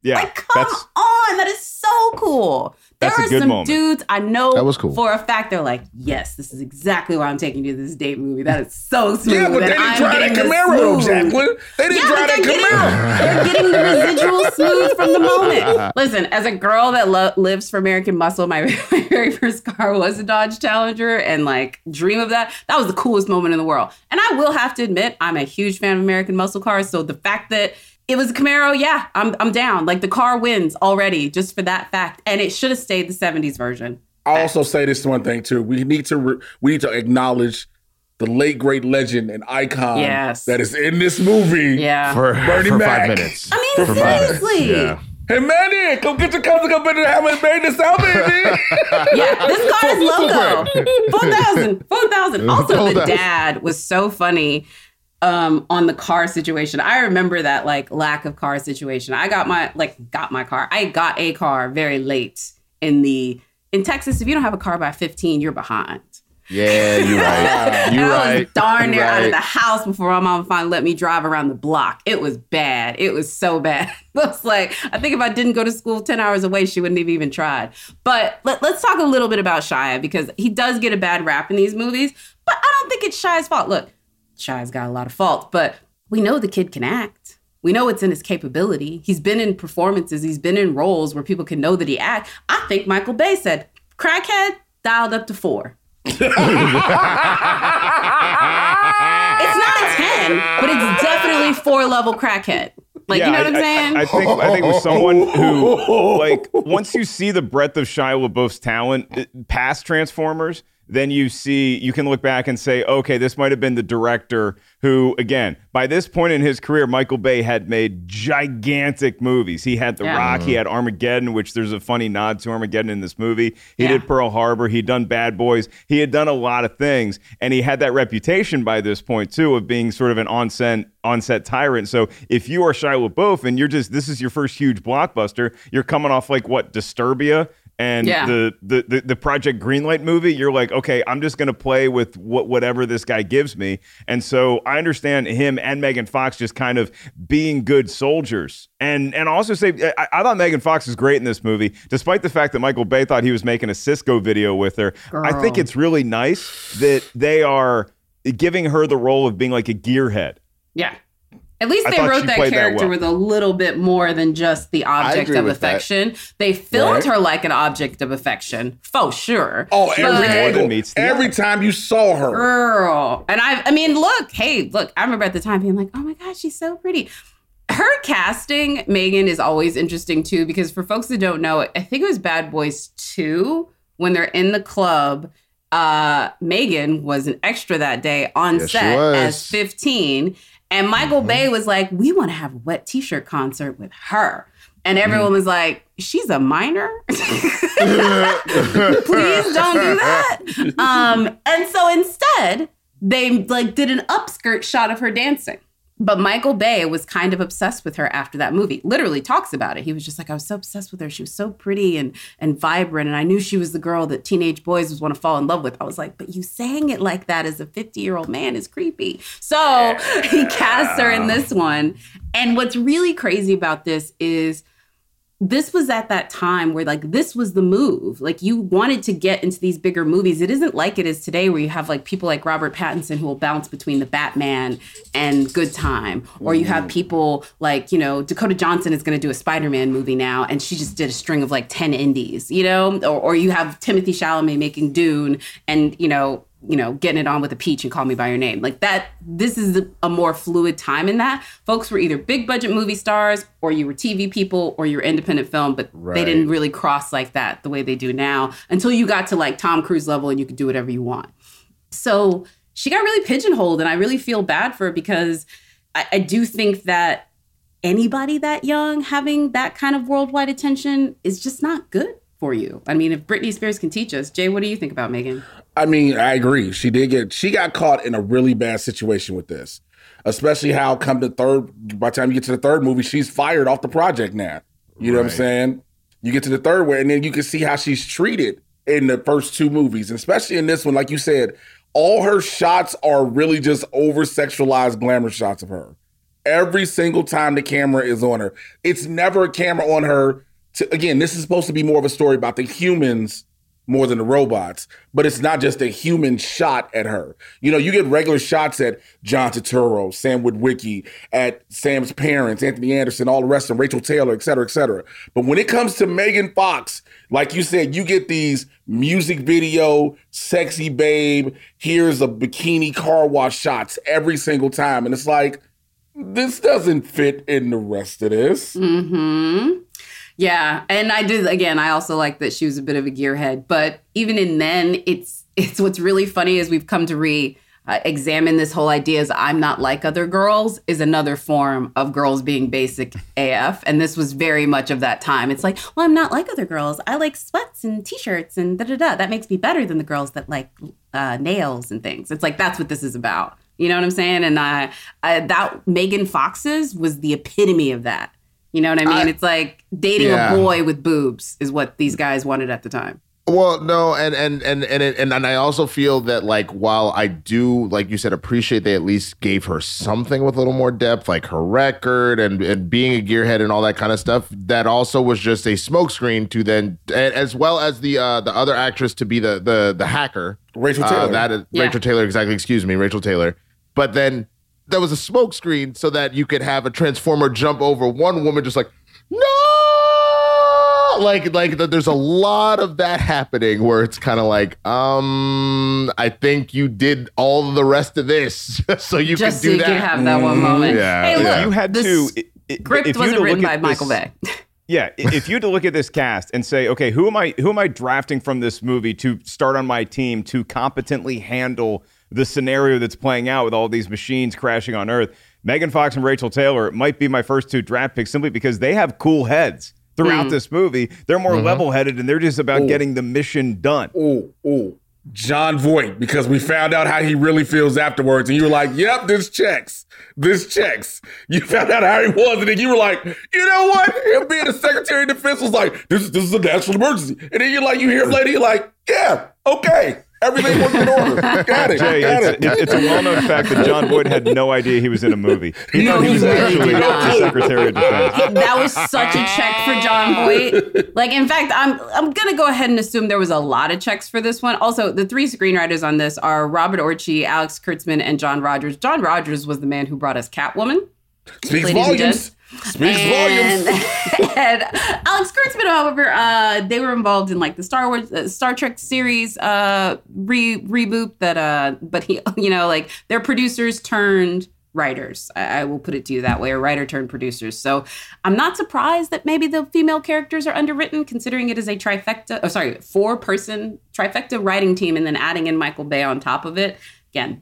Yeah, Come on, that is so cool. There That's a are good some moment. dudes I know That was cool. for a fact they're like, yes, this is exactly why I'm taking you to this date movie. That is so smooth. Yeah, but they didn't I'm drive that Camaro, smooth. Jacqueline. They didn't Yeah, drive but that Camaro. Getting, they're getting the residual [LAUGHS] smooth from the moment. [LAUGHS] Listen, as a girl that lo- lives for American muscle, my, my [LAUGHS] very first car was a Dodge Challenger, and like dream of that. That was the coolest moment in the world. And I will have to admit, I'm a huge fan of American muscle cars. So the fact that it was a Camaro, yeah, I'm I'm down. Like the car wins already just for that fact, and it should have stayed the '70s version. I'll also say this one thing too. We need to re- we need to acknowledge the late great legend and icon Yes. that is in this movie. Yeah. For, Bernie for Mac. five minutes. I mean, For five minutes, seriously. Yeah. Hey Manny, come get your cousin up in and haven't made this out, baby. [LAUGHS] Yeah, this car's logo. 4,000. [LAUGHS] 4,000. Also, the dad was so funny um, on the car situation. I remember that like lack of car situation. I got my, like, got my car. I got a car very late in the, in Texas, if you don't have a car by 15, you're behind. Yeah, you're right. [LAUGHS] You're I right. was darn near You're out of the house before my mom finally let me drive around the block. It was bad. It was so bad. [LAUGHS] I was like, I think if I didn't go to school 10 hours away, she wouldn't have even tried. But let, let's talk a little bit about Shia because he does get a bad rap in these movies, but I don't think it's Shia's fault. Look, Shia's got a lot of fault, but we know the kid can act. We know it's in his capability. He's been in performances, he's been in roles where people can know that he act. I think Michael Bay said, crackhead dialed up to four. It's not a 10, but it's definitely four level crackhead. Like, you know what I'm I- I- saying? I, think I think with someone who like once you see the breadth of Shia LaBeouf's talent past Transformers, then you see you can look back and say, okay, this might have been the director who, again, by this point in his career, Michael Bay had made gigantic movies. He had The Yeah. Rock, he mm-hmm. had Armageddon, which there's a funny nod to Armageddon in this movie. He Yeah. did Pearl Harbor, he'd done Bad Boys, he had done a lot of things, and he had that reputation by this point too of being sort of an on-set on-set tyrant. So if you are Shia LaBeouf and you're just this is your first huge blockbuster, you're coming off like what Disturbia and Yeah. the, the the the Project Greenlight movie, you're like, okay, I'm just gonna play with what whatever this guy gives me. And so I understand him and Megan Fox just kind of being good soldiers. And and also say I, I thought Megan Fox was great in this movie, despite the fact that Michael Bay thought he was making a Cisco video with her. I think it's really nice that they are giving her the role of being like a gearhead. yeah. At least I they wrote that played that character well. with a little bit more than just the object of with that. affection. They filmed Right. her like an object of affection, for sure. Oh, But- every More than angle, meets the every eye. time you saw her. girl. And I I mean, look, hey, look, I remember at the time being like, oh my gosh, she's so pretty. Her casting, Megan, is always interesting too, because for folks that don't know, I think it was Bad Boys 2, when they're in the club. Uh, Megan was an extra that day on Yes, she set was. as 15. And Michael Bay was like, we want to have a wet t-shirt concert with her. And everyone was like, she's a minor? [LAUGHS] Please don't do that. [LAUGHS] Um, and so instead, they like did an upskirt shot of her dancing. But Michael Bay was kind of obsessed with her after that movie. Literally talks about it. He was just like, I was so obsessed with her. She was so pretty and and vibrant, and I knew she was the girl that teenage boys would want to fall in love with. I was like, but you saying it like that as a 50 year old man is creepy. So [LAUGHS] he casts her in this one. And what's really crazy about this is this was at that time where like this was the move. Like you wanted to get into these bigger movies. It isn't like it is today where you have like people like Robert Pattinson who will bounce between the Batman and Good Time. Or you have mm. people like, you know, Dakota Johnson is going to do a Spider-Man movie now and she just did a string of like 10 indies, you know? Or, or you have Timothée Chalamet making Dune and, you know, you know, getting it on with a peach and call me by your name. Like that, this is a more fluid time in that. Folks were either big budget movie stars or you were TV people or you were independent film, but Right. they didn't really cross like that the way they do now until you got to like Tom Cruise level and you could do whatever you want. So she got really pigeonholed, and I really feel bad for her because I, I do think that anybody that young having that kind of worldwide attention is just not good for you. I mean, if Britney Spears can teach us, Jay, what do you think about Megan? I mean, I agree. She did get she got caught in a really bad situation with this. Especially how come the third by the time you get to the third movie, she's fired off the project now. You know what I'm saying? You get to the third one, and then you can see how she's treated in the first two movies, and especially in this one, like you said, all her shots are really just over sexualized glamour shots of her. Every single time the camera is on her, it's never a camera on her. To, again, this is supposed to be more of a story about the humans more than the robots, but it's not just a human shot at her. You know, you get regular shots at John Turturro, Sam Witwicky, at Sam's parents, Anthony Anderson, all the rest of Rachael Taylor, et cetera, et cetera. But when it comes to Megan Fox, like you said, you get these music video, sexy babe, here's a bikini car wash shots every single time. And it's like, this doesn't fit in the rest of this. Hmm. Yeah, and I did again. I also like that she was a bit of a gearhead, but even in then, it's it's what's really funny is we've come to re uh, examine this whole idea as I'm not like other girls is another form of girls being basic AF, and this was very much of that time. It's like, well, I'm not like other girls. I like sweats and t-shirts and da da da. That makes me better than the girls that like uh, nails and things. It's like that's what this is about. You know what I'm saying? And I, I that Megan Fox's was the epitome of that. You know what I mean? it's like dating Yeah. a boy with boobs is what these guys wanted at the time. Well, no, and and and and and, and I also feel that like while I do, like you said, appreciate they at least gave her something with a little more depth, like her record and, and being a gearhead and all that kind of stuff. That also was just a smokescreen to then, and as well as the uh, the other actress to be the the the hacker, Rachel Uh, Taylor. that is Yeah. Rachael Taylor, exactly. Excuse me, Rachael Taylor. But then there was a smokescreen so that you could have a transformer jump over one woman, just like no, like like th- there's a lot of that happening where it's kind of like, um, I think you did all the rest of this [LAUGHS] so you Just can so do you that. can have that one moment. Yeah, Hey, yeah. look, If you had to, i- i- Script if wasn't written look by at Michael this- Bay. [LAUGHS] Yeah, if you had to look at this cast and say, okay, who am I? Who am I drafting from this movie to start on my team to competently handle the scenario that's playing out with all these machines crashing on Earth? Megan Fox and Rachael Taylor might be my first two draft picks simply because they have cool heads throughout Mm. this movie. They're more level-headed and they're just about Ooh. getting the mission done. Oh, oh. Jon Voight, because we found out how he really feels afterwards, and you were like, "Yep, this checks. This checks." You found out how he was, and then you were like, "You know what?" Him being the Secretary of Defense was like, "This, this is a national emergency," and then you're like, you hear him later, you're like, "Yeah, okay, everything was in order. [LAUGHS] Got it, Jay, got it's, it." it's, it's a well-known fact that Jon Voight had no idea he was in a movie. He No, thought he he was really actually not. the Secretary of Defense. that was such a check for Jon Voight. Like, in fact, I'm I'm gonna go ahead and assume there was a lot of checks for this one. Also, the three screenwriters on this are Robert Orci, Alex Kurtzman, and John Rogers. John Rogers was the man who brought us Catwoman. Speaks volumes. Speaks and, volumes. and [LAUGHS] Alex Kurtzman, however, uh, they were involved in like the Star Wars, uh, Star Trek series uh, re- reboot. That, uh, but he, [LAUGHS] you know, like they're producers turned writers. I, I will put it to you that way, or writer turned producers. So I'm not surprised that maybe the female characters are underwritten, considering it is a trifecta. Oh, sorry, four person trifecta writing team, and then adding in Michael Bay on top of it. Again,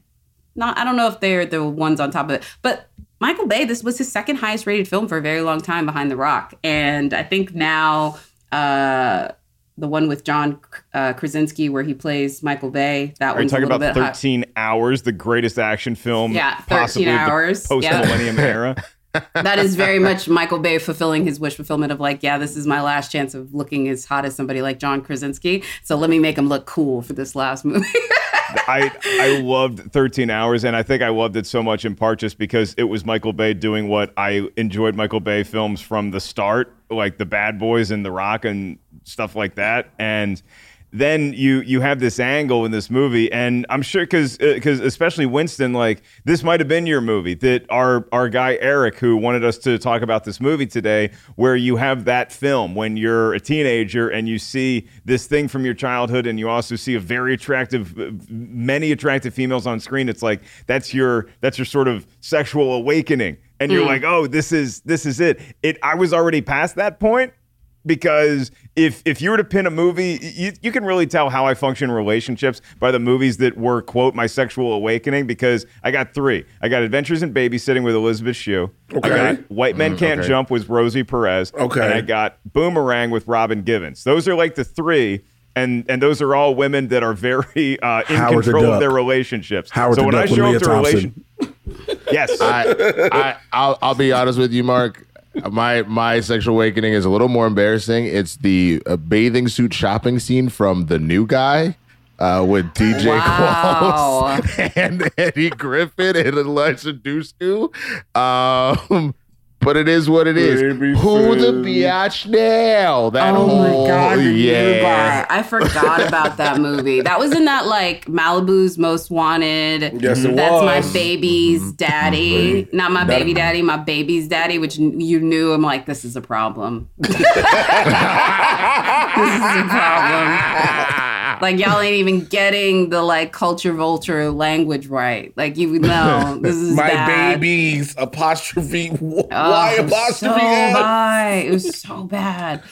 not I don't know if they're the ones on top of it, but Michael Bay, this was his second highest rated film for a very long time behind The Rock. And I think now uh the one with John uh, Krasinski where he plays Michael Bay, that Are you one's a talking little about bit high. 13 hours, the greatest action film Yeah, 13 possibly hours, post-millennium [LAUGHS] era? that is very much Michael Bay fulfilling his wish fulfillment of like, yeah, this is my last chance of looking as hot as somebody like John Krasinski. So let me make him look cool for this last movie. [LAUGHS] I I loved 13 Hours, and I think I loved it so much in part just because it was Michael Bay doing what I enjoyed Michael Bay films from the start like the Bad Boys and The Rock and stuff like that, and then you you have this angle in this movie, and I'm sure because because especially Winston, like this might have been your movie that our our guy Eric, who wanted us to talk about this movie today, where you have that film when you're a teenager and you see this thing from your childhood, and you also see a very attractive, many attractive females on screen. It's like that's your that's your sort of sexual awakening, and you're Mm. like, oh, this is this is it. It I was already past that point because if if you were to pin a movie, you, you can really tell how I function in relationships by the movies that were quote my sexual awakening. Because I got three. I got Adventures in Babysitting with Elizabeth Shue. Okay. I got White Men Mm, Can't okay. Jump with Rosie Perez. Okay. And I got Boomerang with Robin Givens. Those are like the three. And, and those are all women that are very uh, in Howard the control of their relationships. Howard so the when I Duck with show Lea up to Thompson. relation, [LAUGHS] yes, I, I I'll, I'll be honest with you, Mark. [LAUGHS] My my sexual awakening is a little more embarrassing. It's the uh, bathing suit shopping scene from The New Guy. Uh, with DJ Wow. Qualls [LAUGHS] and Eddie Griffin and Eliza Dushku. Um, but it is what it is. Who the biatch now? That oh whole my god, yeah. I forgot about that movie. That was in that like Malibu's Most Wanted. Yes, it That's my baby's mm-hmm. daddy. Not my That- baby daddy, my baby's daddy, which you knew. I'm like, this is a problem. [LAUGHS] [LAUGHS] this is a problem. [LAUGHS] like y'all ain't even getting the like culture vulture language right. Like you know, [LAUGHS] this is My bad. babies apostrophe. [LAUGHS] Oh, Why it was apostrophe? So S? bad. It was so bad.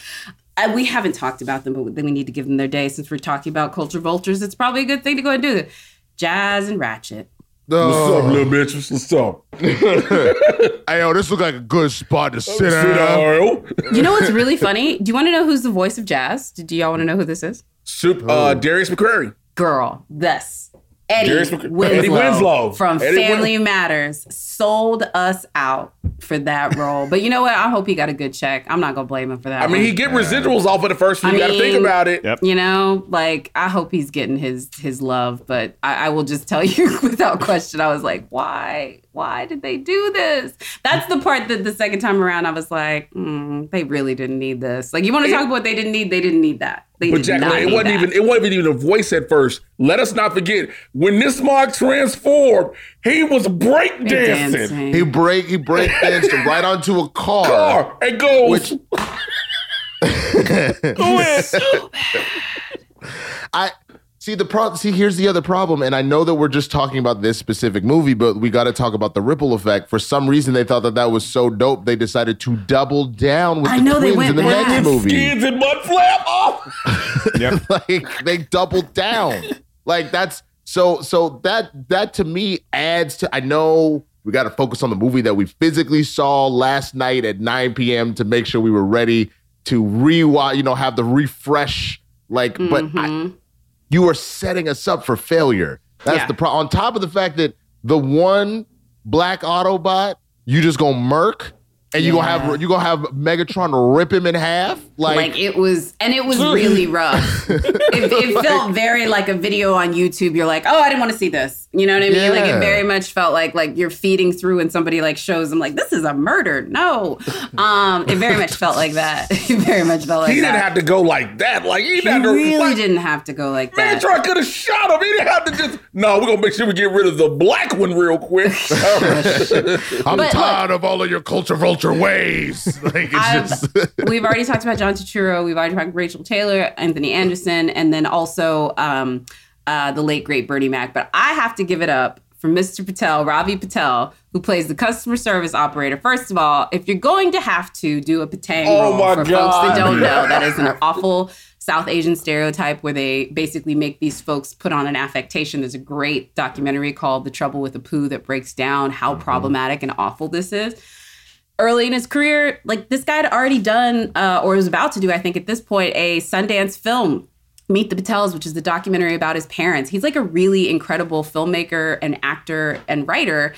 Uh, we haven't talked about them, but then we need to give them their day since we're talking about culture vultures. It's probably a good thing to go and do it. Jazz and Ratchet. What's up, little bitches? What's up? [LAUGHS] hey, yo, this looks like a good spot to sit Sit down. down. You know what's really funny? Do you want to know who's the voice of Jazz? Do y'all want to know who this is? Soup, uh, Darius McCrary. Girl, this. Eddie Darius Mc- Winslow, Eddie Winslow. from Eddie Family Matters sold us out for that role. But you know what? I hope he got a good check. I'm not gonna blame him for that. I mean, he get residuals off of the first few. I You got to think about it. You know, like I hope he's getting his his love, but I, I will just tell [LAUGHS] you without question, I was like, why, why did they do this? That's the part that the second time around, I was like, mm, they really didn't need this. Like, you want to talk about what they didn't need? They didn't need that. They But did Jack, not it need wasn't that. even it wasn't even a voice at first. Let us not forget when this mark transformed, he was breakdancing. He break he break danced [LAUGHS] right onto a car. Car and goes. Which [LAUGHS] [LAUGHS] I see the pro. See, here's the other problem, and I know that we're just talking about this specific movie, but we got to talk about the ripple effect. For some reason, they thought that that was so dope, they decided to double down with I the know, they twins went in the back. next movie. Skins and mud flap off. Oh. [LAUGHS] Yep. like they doubled down. Like that's so so that that to me adds to I know we got to focus on the movie that we physically saw last night at 9 p.m. to make sure we were ready to rewatch, you know, have the refresh. Like, but I, mm-hmm. You are setting us up for failure. That's Yeah. the problem. On top of the fact that the one black Autobot, you just gonna murk and you gonna have you gonna have Megatron rip him in half. Like, Like, it was, and it was [LAUGHS] really rough. [LAUGHS] it, it felt very like a video on YouTube. You're like, oh, I didn't want to see this. You know what I mean? Like it very much felt like like you're feeding through, and somebody like shows them like this is a murder. No, um, it very much felt like that. [LAUGHS] It very much felt like he didn't that. have to go like that. Like he, he didn't have to, really like, didn't have to go like that. Megatron could have shot him. He didn't have to just. No, we're gonna make sure we get rid of the black one real quick. I'm But tired of all of your culture vulture ways. [LAUGHS] Like it's I've- just [LAUGHS] we've already talked about John Turturro. We've already talked about Rachael Taylor, Anthony Anderson, and then also um, uh, the late great Bernie Mac. But I have to give it up for Mr. Patel, Ravi Patel, who plays the customer service operator. First of all, if you're going to have to do a Patang Oh role, my for folks God. that don't know, that is an awful South Asian stereotype where they basically make these folks put on an affectation. There's a great documentary called The Trouble with Apu that breaks down how problematic and awful this is early in his career, like this guy had already done, uh, or was about to do, I think at this point, a Sundance film, Meet the Patels, which is the documentary about his parents. He's like a really incredible filmmaker and actor and writer.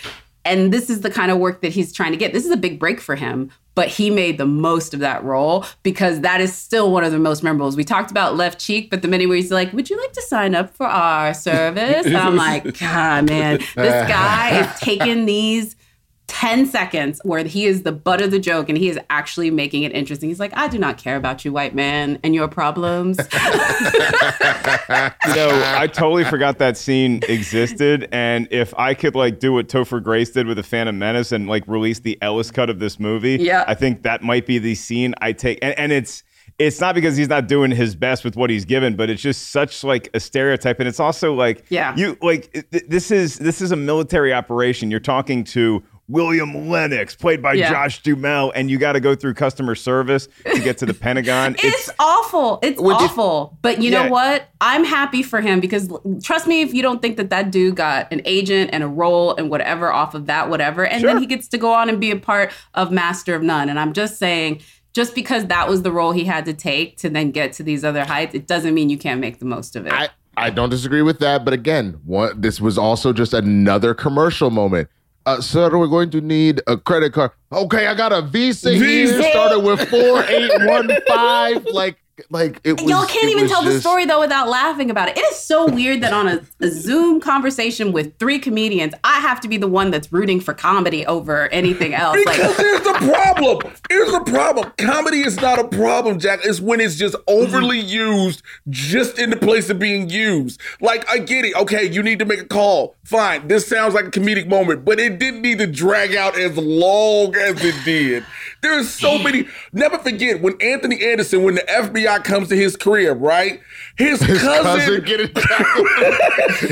And this is the kind of work that he's trying to get. This is a big break for him, but he made the most of that role because that is still one of the most memorable. We talked about Left Cheek, but the minute where he's like, Would you like to sign up for our service? I'm like, God, man, this [LAUGHS] guy is taking these 10 seconds where he is the butt of the joke and he is actually making it interesting. He's like, I do not care about you, white man, and your problems. [LAUGHS] you know, I totally forgot that scene existed. And if I could like do what Topher Grace did with the Phantom Menace and like release the Ellis cut of this movie, Yeah. I think that might be the scene I take. And, and it's it's not because he's not doing his best with what he's given, but it's just such like a stereotype. And it's also like Yeah. you like th- this is this is a military operation. You're talking to William Lennox, played by Yeah. Josh Duhamel, and you got to go through customer service to get to the Pentagon. [LAUGHS] It's awful. It's Would you- awful. but you Yeah. know what? I'm happy for him because trust me, if you don't think that that dude got an agent and a role and whatever off of that, whatever, and then he gets to go on and be a part of Master of None. And I'm just saying, just because that was the role he had to take to then get to these other heights, it doesn't mean you can't make the most of it. I, I don't disagree with that, but again, what this was also just another commercial moment. Uh, sir, we're going to need a credit card. Okay, I got a Visa, here. Visa? Started with four eight one five. Like, like it was. Y'all can't it even was tell the story though without laughing about it. It is so weird that on a, a Zoom conversation with three comedians, I have to be the one that's rooting for comedy over anything else. Like, Because here's the problem. Here's the problem. Comedy is not a problem, Jack. It's when it's just overly used, just in the place of being used. Like, I get it. Okay, you need to make a call. Fine. This sounds like a comedic moment, but it didn't need to drag out as long as it did. There's so [LAUGHS] many. Never forget when Anthony Anderson, when the FBI comes to his crib, right? His, His cousin, cousin [LAUGHS] getting [LAUGHS]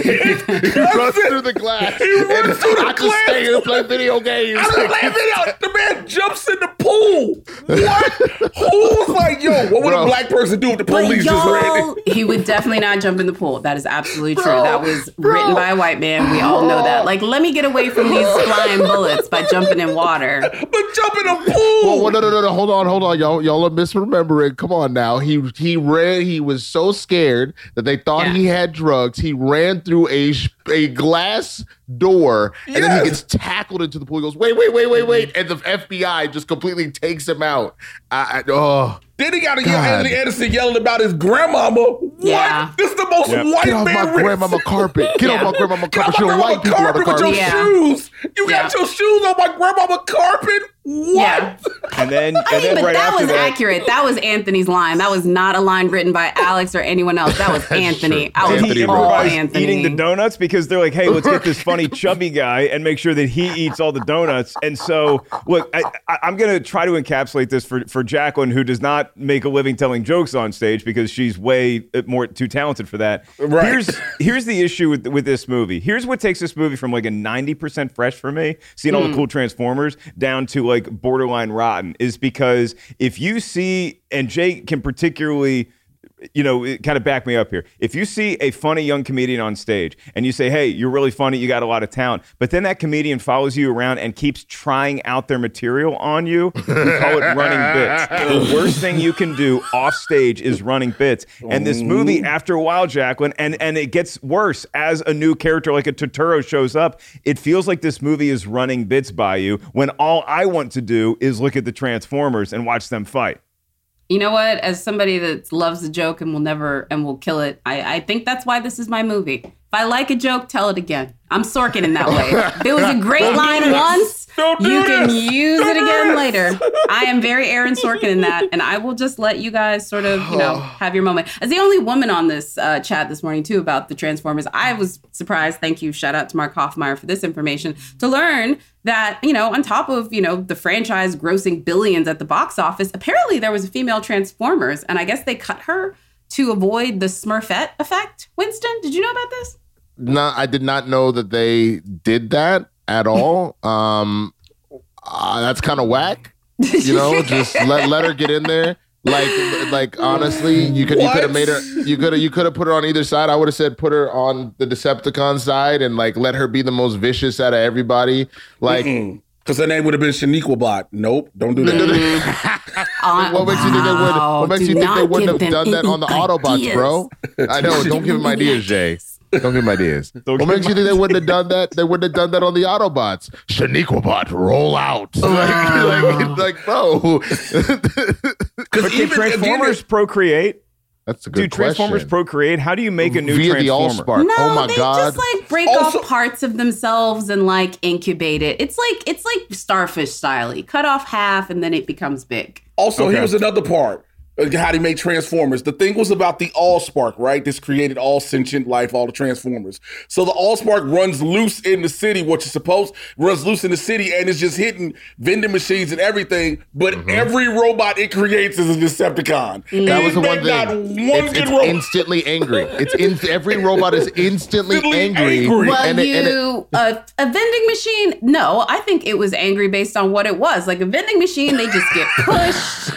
he runs through the glass. He runs and through the I just stay here and play video games. I was playing [LAUGHS] video. The man jumps in the pool. What? Who's like, yo, what would Bro. a black person do if the police just ran y'all, he would definitely not jump in the pool. That is absolutely true. Bro, that was written by a white man. We all know that. Like, let me get away from these flying bullets by jumping in water. But jump in a pool. Well, well, no, no, no, no. Hold on, hold on, y'all. Y'all are misremembering. Come on now. He he ran. He was so scared that they thought he had drugs. He ran through a a glass door, and then he gets tackled into the pool. He goes, wait, wait, wait, wait, wait, mm-hmm. and the FBI just completely takes him out. I, I, oh, Then he got to yell God. Anthony Anderson yelling about his grandmama. What? Yeah. This is the most Yep. white get off man. my riff. grandmama carpet. Get Yeah. off my grandmama Get carpet. off You're my white grandmama people on the carpet with your. Yeah. shoes. You got your shoes on my grandmama carpet. What? Yeah. and then I mean, then but right that was that, accurate. That was Anthony's line. That was not a line written by Alex or anyone else. That was [LAUGHS] Anthony. true. I was Anthony all Anthony. eating the donuts because they're like, hey, let's get this funny chubby guy and make sure that he eats all the donuts. And so, look, I, I, I'm going to try to encapsulate this for for Jacqueline, who does not make a living telling jokes on stage because she's way uh, more too talented for that. Right. Here's here's the issue with with this movie. Here's what takes this movie from like a 90% fresh for me, seeing all the cool Transformers, down to like borderline rotten, is because if you see, and Jake can particularly you know, it kind of back me up here. If you see a funny young comedian on stage and you say, hey, you're really funny, you got a lot of talent, but then that comedian follows you around and keeps trying out their material on you, we call it running bits. [LAUGHS] The worst thing you can do off stage is running bits. And this movie, after a while, Jacqueline, and, and it gets worse as a new character like a Turturro shows up, it feels like this movie is running bits by you when all I want to do is look at the Transformers and watch them fight. You know what? As somebody that loves a joke and will never and will kill it, I, I think that's why this is my movie. If I like a joke, tell it again. I'm Sorkin in that way. If it was a great line once, you can this. use Don't it again later. I am very Aaron Sorkin in that, and I will just let you guys sort of, you know, [SIGHS] have your moment. As the only woman on this uh, chat this morning too about the Transformers, I was surprised. Thank you, shout out to Mark Hoffmeyer for this information to learn that you know, on top of you know the franchise grossing billions at the box office, apparently there was a female Transformers, and I guess they cut her to avoid the Smurfette effect. Winston, did you know about this? No, I did not know that they did that at all. Um, uh, that's kind of whack. You know, [LAUGHS] just let let her get in there. Like, like honestly, you could you could have made her. You could have you could have put her on either side. I would have said put her on the Decepticon side and like let her be the most vicious out of everybody. Like, Because her name would have been Shaniqua Bot. Nope, don't do that. Uh, [LAUGHS] what makes you think they would? wow, What makes do you think they not wouldn't have done that on the any Autobots, bro? I know. Don't give him [LAUGHS] ideas, Jay. Don't give him ideas. [LAUGHS] Don't what makes you think they wouldn't have done that? They wouldn't have done that on the Autobots. Shaniqua bot, roll out. Oh. like, like, like, bro. [LAUGHS] Because But can Transformers procreate? That's a good question. Do Transformers question. procreate? How do you make a new Via the Transformer? Allspark. No, oh my they god. just like break off parts of themselves and like incubate it. It's like it's like starfish style. You cut off half and then it becomes big. Also, Okay. here's another part. Uh, How they made Transformers. The thing was about the Allspark, right? This created all sentient life, all the Transformers. So the Allspark runs loose in the city, what you're supposed runs loose in the city, and it's just hitting vending machines and everything. But every robot it creates is a Decepticon. Mm-hmm. That was the one thing. one It's, it's robot. instantly angry. It's in, every robot is instantly angry. Well, and it- and it- you a, a vending machine? No, I think it was angry based on what it was. Like a vending machine, they just get pushed.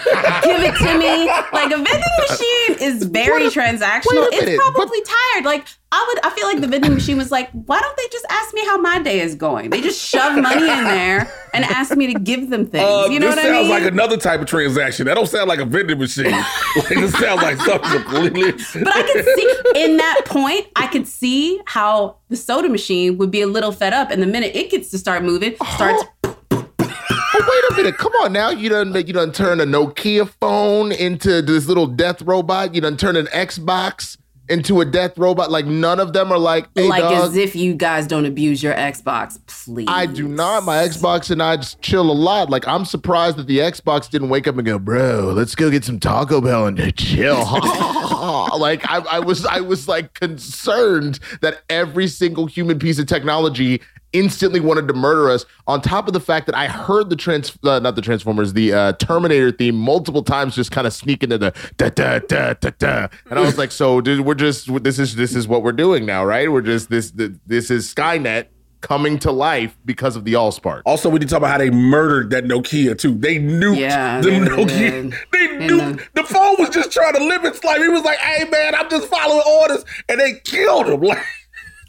give it to me. Like a vending [LAUGHS] machine is very transactional. a minute, It's probably tired. Like I would, I feel like the vending machine was like, why don't they just ask me how my day is going? They just shove money in there and ask me to give them things. Uh, you know this what I mean? It sounds like another type of transaction. That don't sound like a vending machine. [LAUGHS] like, this sounds like something completely. But I could see in that point, I could see how the soda machine would be a little fed up, and the minute it gets to start moving, starts. Oh, wait a minute. Come on now. You done you done turn a Nokia phone into this little death robot. You done turn an Xbox into a death robot. Like none of them are like, hey, like dog, as if you guys don't abuse your Xbox, please. I do not. My Xbox and I just chill a lot. Like I'm surprised that the Xbox didn't wake up and go, bro, let's go get some Taco Bell and chill. [LAUGHS] like I, I was, I was like concerned that every single human piece of technology instantly wanted to murder us. On top of the fact that I heard the trans, uh, not the Transformers, the uh, Terminator theme multiple times, just kind of sneak into the da da da da da, and I was like, so dude, we're just this is this is what we're doing now, right? We're just this this is Skynet coming to life because of the Allspark. Also, we need to talk about how they murdered that Nokia too. They nuked Yeah, the they Nokia. did. They nuked the phone was just trying to live its life. He was like, "Hey man, I'm just following orders," and they killed him. [LAUGHS] Like,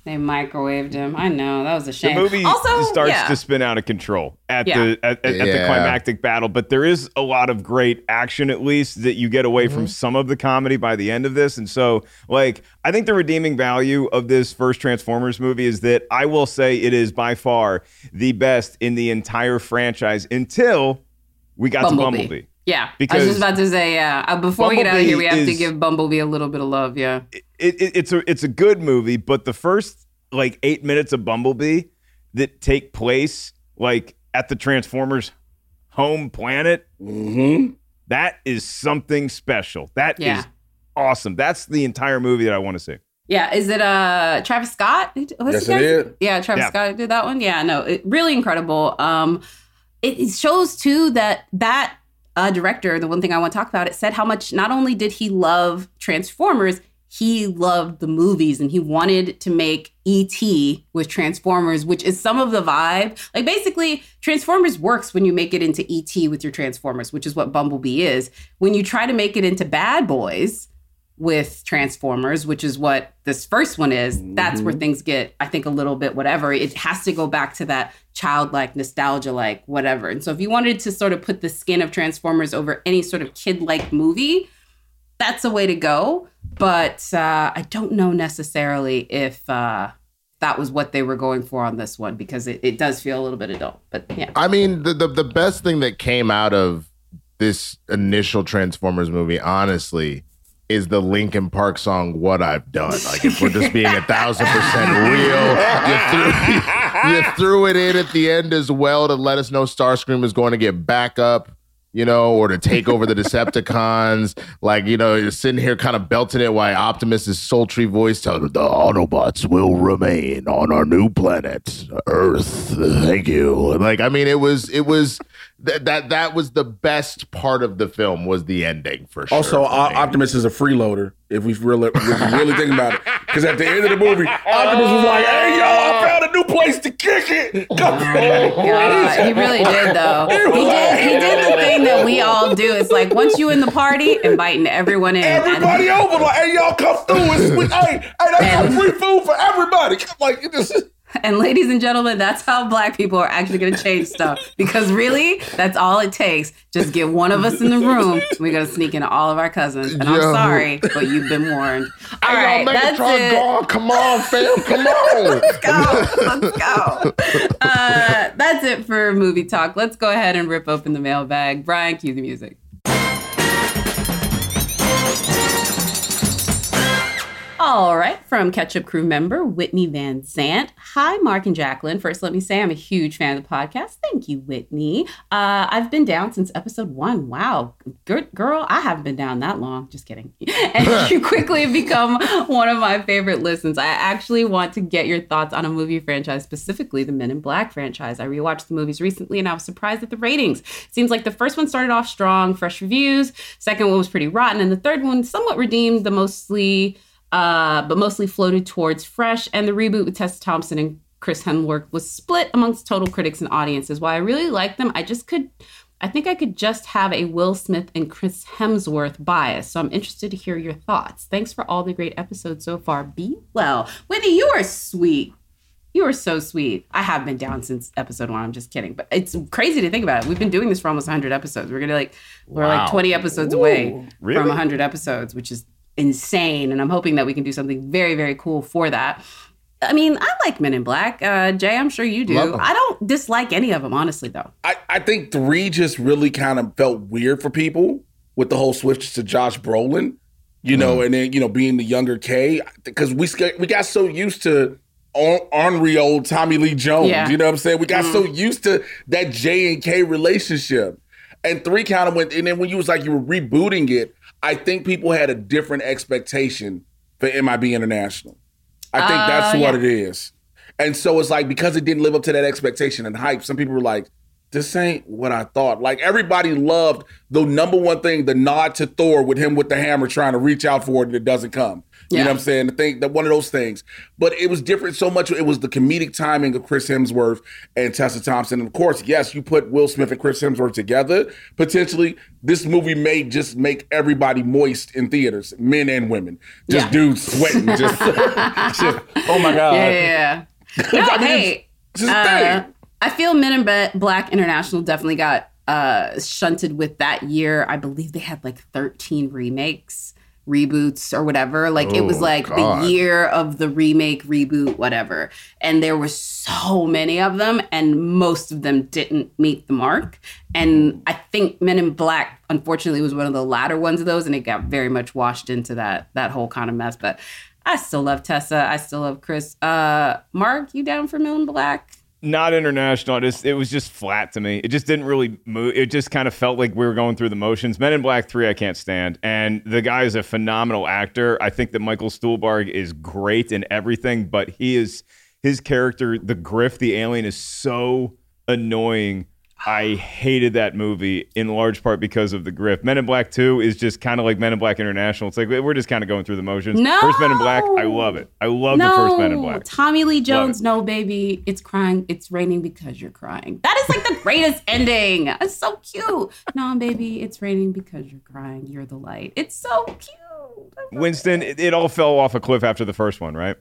They microwaved him. I know that was a shame. The movie also starts yeah. to spin out of control at Yeah. the at, at, at the climactic battle, but there is a lot of great action at least that you get away Mm-hmm. from some of the comedy by the end of this. And so like I think the redeeming value of this first Transformers movie is that I will say it is by far the best in the entire franchise until we got to Bumblebee. Yeah, I was just about to say, yeah. Uh, before we get out of here, we have Bumblebee to give Bumblebee a little bit of love. Yeah. it, it, it's a it's a good movie, but the first like eight minutes of Bumblebee that take place like at the Transformers home planet, that is something special. That is Yeah. awesome. That's the entire movie that I want to see. Yeah, is it uh Travis Scott? What's Yes, the it guy's- is. Yeah, Travis Yeah. Scott did that one. Yeah, no, it, really incredible. Um, it, it shows too that that uh, director, the one thing I want to talk about, it said how much not only did he love Transformers, he loved the movies and he wanted to make E.T. with Transformers, which is some of the vibe. Like basically, Transformers works when you make it into E.T. with your Transformers, which is what Bumblebee is. When you try to make it into Bad Boys, with Transformers, which is what this first one is, that's where things get, I think, a little bit whatever. It has to go back to that childlike, nostalgia like, whatever. And so, if you wanted to sort of put the skin of Transformers over any sort of kid like movie, that's a way to go. But uh, I don't know necessarily if uh, that was what they were going for on this one because it, it does feel a little bit adult. But yeah. I mean, the, the the best thing that came out of this initial Transformers movie, honestly, is the Linkin Park song "What I've Done." Like, if we're just being a thousand percent real, you threw, [LAUGHS] you threw it in at the end as well to let us know Starscream is going to get back up. You know, or to take over the Decepticons, [LAUGHS] like you know, you're sitting here kind of belting it while Optimus' sultry voice tells the Autobots will remain on our new planet, Earth. Thank you. Like, I mean, it was, it was that that that was the best part of the film was the ending for sure. also, O- Optimus is a freeloader. If we really, if we really think about it, because at the end of the movie, Optimus was like, "Hey, y'all, I found a new place to kick it." Come oh God, he really did though. [LAUGHS] He did. He did the thing that we all do. It's like once you in the party, inviting everyone in. Everybody And- [LAUGHS] over, like, "Hey, y'all, come through. It's, we, hey, hey, they got free food for everybody." [LAUGHS] Like, it just. [LAUGHS] And ladies and gentlemen, that's how black people are actually going to change stuff. Because really, that's all it takes. Just get one of us in the room. We're going to sneak in all of our cousins. And I'm sorry, but you've been warned. All Hey, right, y'all, that's it. gone. Come on, fam. Come on. [LAUGHS] Let's go. Let's go. Uh, that's it for movie talk. Let's go ahead and rip open the mailbag. Brian, cue the music. All right, from Ketchup Crew member Whitney Van Zant. Hi, Mark and Jacqueline. First, let me say I'm a huge fan of the podcast. Thank you, Whitney. Uh, I've been down since episode one. Wow, good girl. I haven't been down that long. Just kidding. [LAUGHS] And [LAUGHS] you quickly become one of my favorite listens. I actually want to get your thoughts on a movie franchise, specifically the Men in Black franchise. I rewatched the movies recently and I was surprised at the ratings. Seems like the first one started off strong, fresh reviews. Second one was pretty rotten, and the third one somewhat redeemed. The mostly uh, but mostly floated towards Fresh, and the reboot with Tessa Thompson and Chris Hemsworth was split amongst total critics and audiences. While I really liked them, I just could, I think I could just have a Will Smith and Chris Hemsworth bias. So I'm interested to hear your thoughts. Thanks for all the great episodes so far. Be well. Whitney, you are sweet. You are so sweet. I have been down since episode one. I'm just kidding, but it's crazy to think about it. We've been doing this for almost 100 episodes. We're gonna like, we're Wow. like 20 episodes Ooh, away really? from 100 episodes, which is insane. And I'm hoping that we can do something very, very cool for that. I mean, I like Men in Black. Uh, Jay, I'm sure you do. I don't dislike any of them, honestly, though. I, I think three just really kind of felt weird for people with the whole switch to Josh Brolin, you know, and then you know being the younger K because we sca- we got so used to on- ornery old Tommy Lee Jones. Yeah. You know what I'm saying? We got so used to that J and K relationship, and three kind of went. And then when you was like you were rebooting it, I think people had a different expectation for MIB International. I think Uh, that's what yeah. it is. And so it's like because it didn't live up to that expectation and hype, some people were like, this ain't what I thought. Like everybody loved the number one thing, the nod to Thor with him with the hammer trying to reach out for it and it doesn't come. You know what I'm saying? The thing that one of those things. But it was different so much. It was the comedic timing of Chris Hemsworth and Tessa Thompson. And of course, yes, you put Will Smith and Chris Hemsworth together, potentially, this movie may just make everybody moist in theaters, men and women. Just Yeah. dudes sweating. Just, [LAUGHS] just oh my God. Yeah, yeah, yeah. No, I mean, hey, it's just a uh, thing. I feel Men in Black International definitely got uh, shunted with that year. I believe they had like 13 remakes, reboots, or whatever. Like it was Oh, like God. the year of the remake, reboot, whatever. And there were so many of them, and most of them didn't meet the mark. And I think Men in Black, unfortunately, was one of the latter ones of those, and it got very much washed into that that whole kind of mess. But I still love Tessa. I still love Chris. Uh, Mark, you down for Men in Black? Not international. It, just, it was just flat to me. It just didn't really move. It just kind of felt like we were going through the motions. Men in Black 3, I can't stand. And the guy is a phenomenal actor. I think that Michael Stuhlbarg is great in everything, but he is, his character, the Griff, the alien, is so annoying. I hated that movie in large part because of the Griff. Men in Black 2 is just kind of like Men in Black International. It's like we're just kind of going through the motions. No! First Men in Black, I love it. I love the first Men in Black. Tommy Lee Jones, no baby, it's crying, it's raining because you're crying. That is like the greatest [LAUGHS] ending. It's so cute. No, baby, it's raining because you're crying. You're the light. It's so cute. Winston, it, it all fell off a cliff after the first one, right?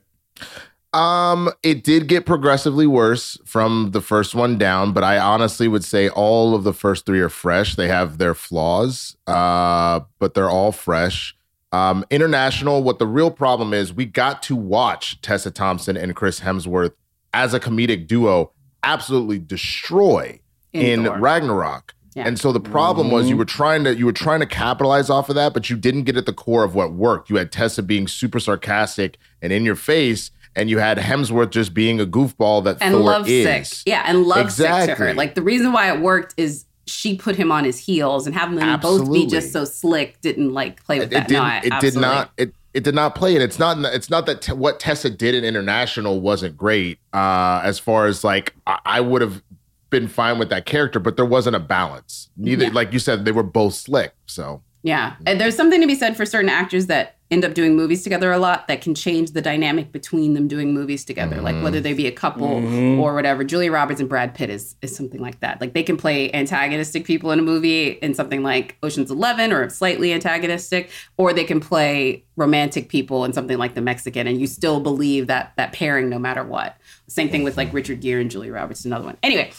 Um, it did get progressively worse from the first one down, but I honestly would say all of the first three are fresh. They have their flaws, uh, but they're all fresh. Um, international, what the real problem is, we got to watch Tessa Thompson and Chris Hemsworth as a comedic duo absolutely destroy In in Ragnarok. Yeah. And so the problem was you were trying to you were trying to capitalize off of that, but you didn't get at the core of what worked. You had Tessa being super sarcastic and in your face, and you had Hemsworth just being a goofball that And Thor love is. sick. Yeah, and love sick to her. Exactly. Like the reason why it worked is she put him on his heels and having them both be just so slick didn't like play with it that. didn't. no, I, it did not. It it did not play, and it's not. It's not that te- what Tessa did in international wasn't great. Uh, as far as like, I, I would have been fine with that character, but there wasn't a balance. Neither, Yeah. like you said, they were both slick. So Yeah. And there's something to be said for certain actors that end up doing movies together a lot that can change the dynamic between them doing movies together. Like whether they be a couple Mhm. or whatever. Julia Roberts and Brad Pitt is is something like that. Like they can play antagonistic people in a movie in something like Ocean's 11 or slightly antagonistic or they can play romantic people in something like The Mexican and you still believe that that pairing no matter what. Same thing with like Richard Gere and Julia Roberts another one. Anyway,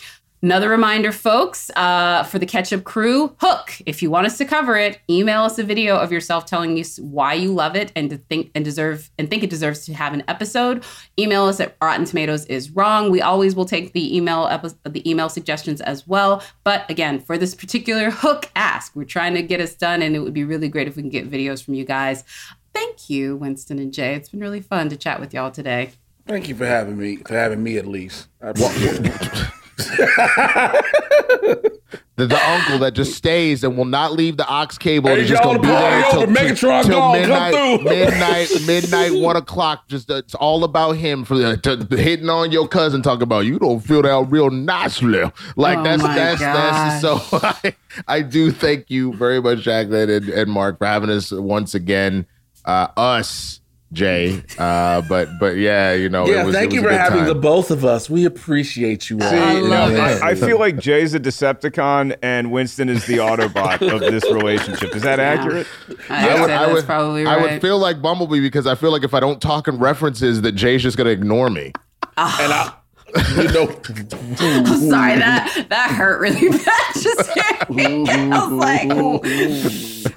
Another reminder, folks, uh, for the Ketchup Crew, Hook. If you want us to cover it, email us a video of yourself telling us why you love it and to think and deserve and think it deserves to have an episode. Email us at Rotten Tomatoes is wrong. We always will take the email epi- the email suggestions as well. But again, for this particular Hook ask, we're trying to get us done, and it would be really great if we can get videos from you guys. Thank you, Winston and Jay. It's been really fun to chat with y'all today. Thank you for having me. For having me at least. [LAUGHS] I [LAUGHS] The, the uncle that just stays and will not leave the ox cable. and Hey, is just gonna be there party till, over. Megatron till gone. Midnight, [LAUGHS] midnight, midnight, one o'clock. Just uh, it's all about him for the, to, hitting on your cousin. Talk about you don't feel that real nicely. Like Oh that's my that's that's so. [LAUGHS] I, I do thank you very much, Jacqueline and, and Mark, for having us once again. Uh, us. Jay, uh, but but yeah, you know. yeah, it was, thank it you for having time. the both of us. We appreciate you all. See, I love no, it. I, I feel like Jay's a Decepticon and Winston is the Autobot of this relationship. Is that accurate? I, would say that's probably I would feel like Bumblebee because I feel like if I don't talk in references, that Jay's just gonna ignore me. and I, you know, [LAUGHS] I'm sorry that that hurt really [LAUGHS] bad. Just hearing it. I was like, ooh.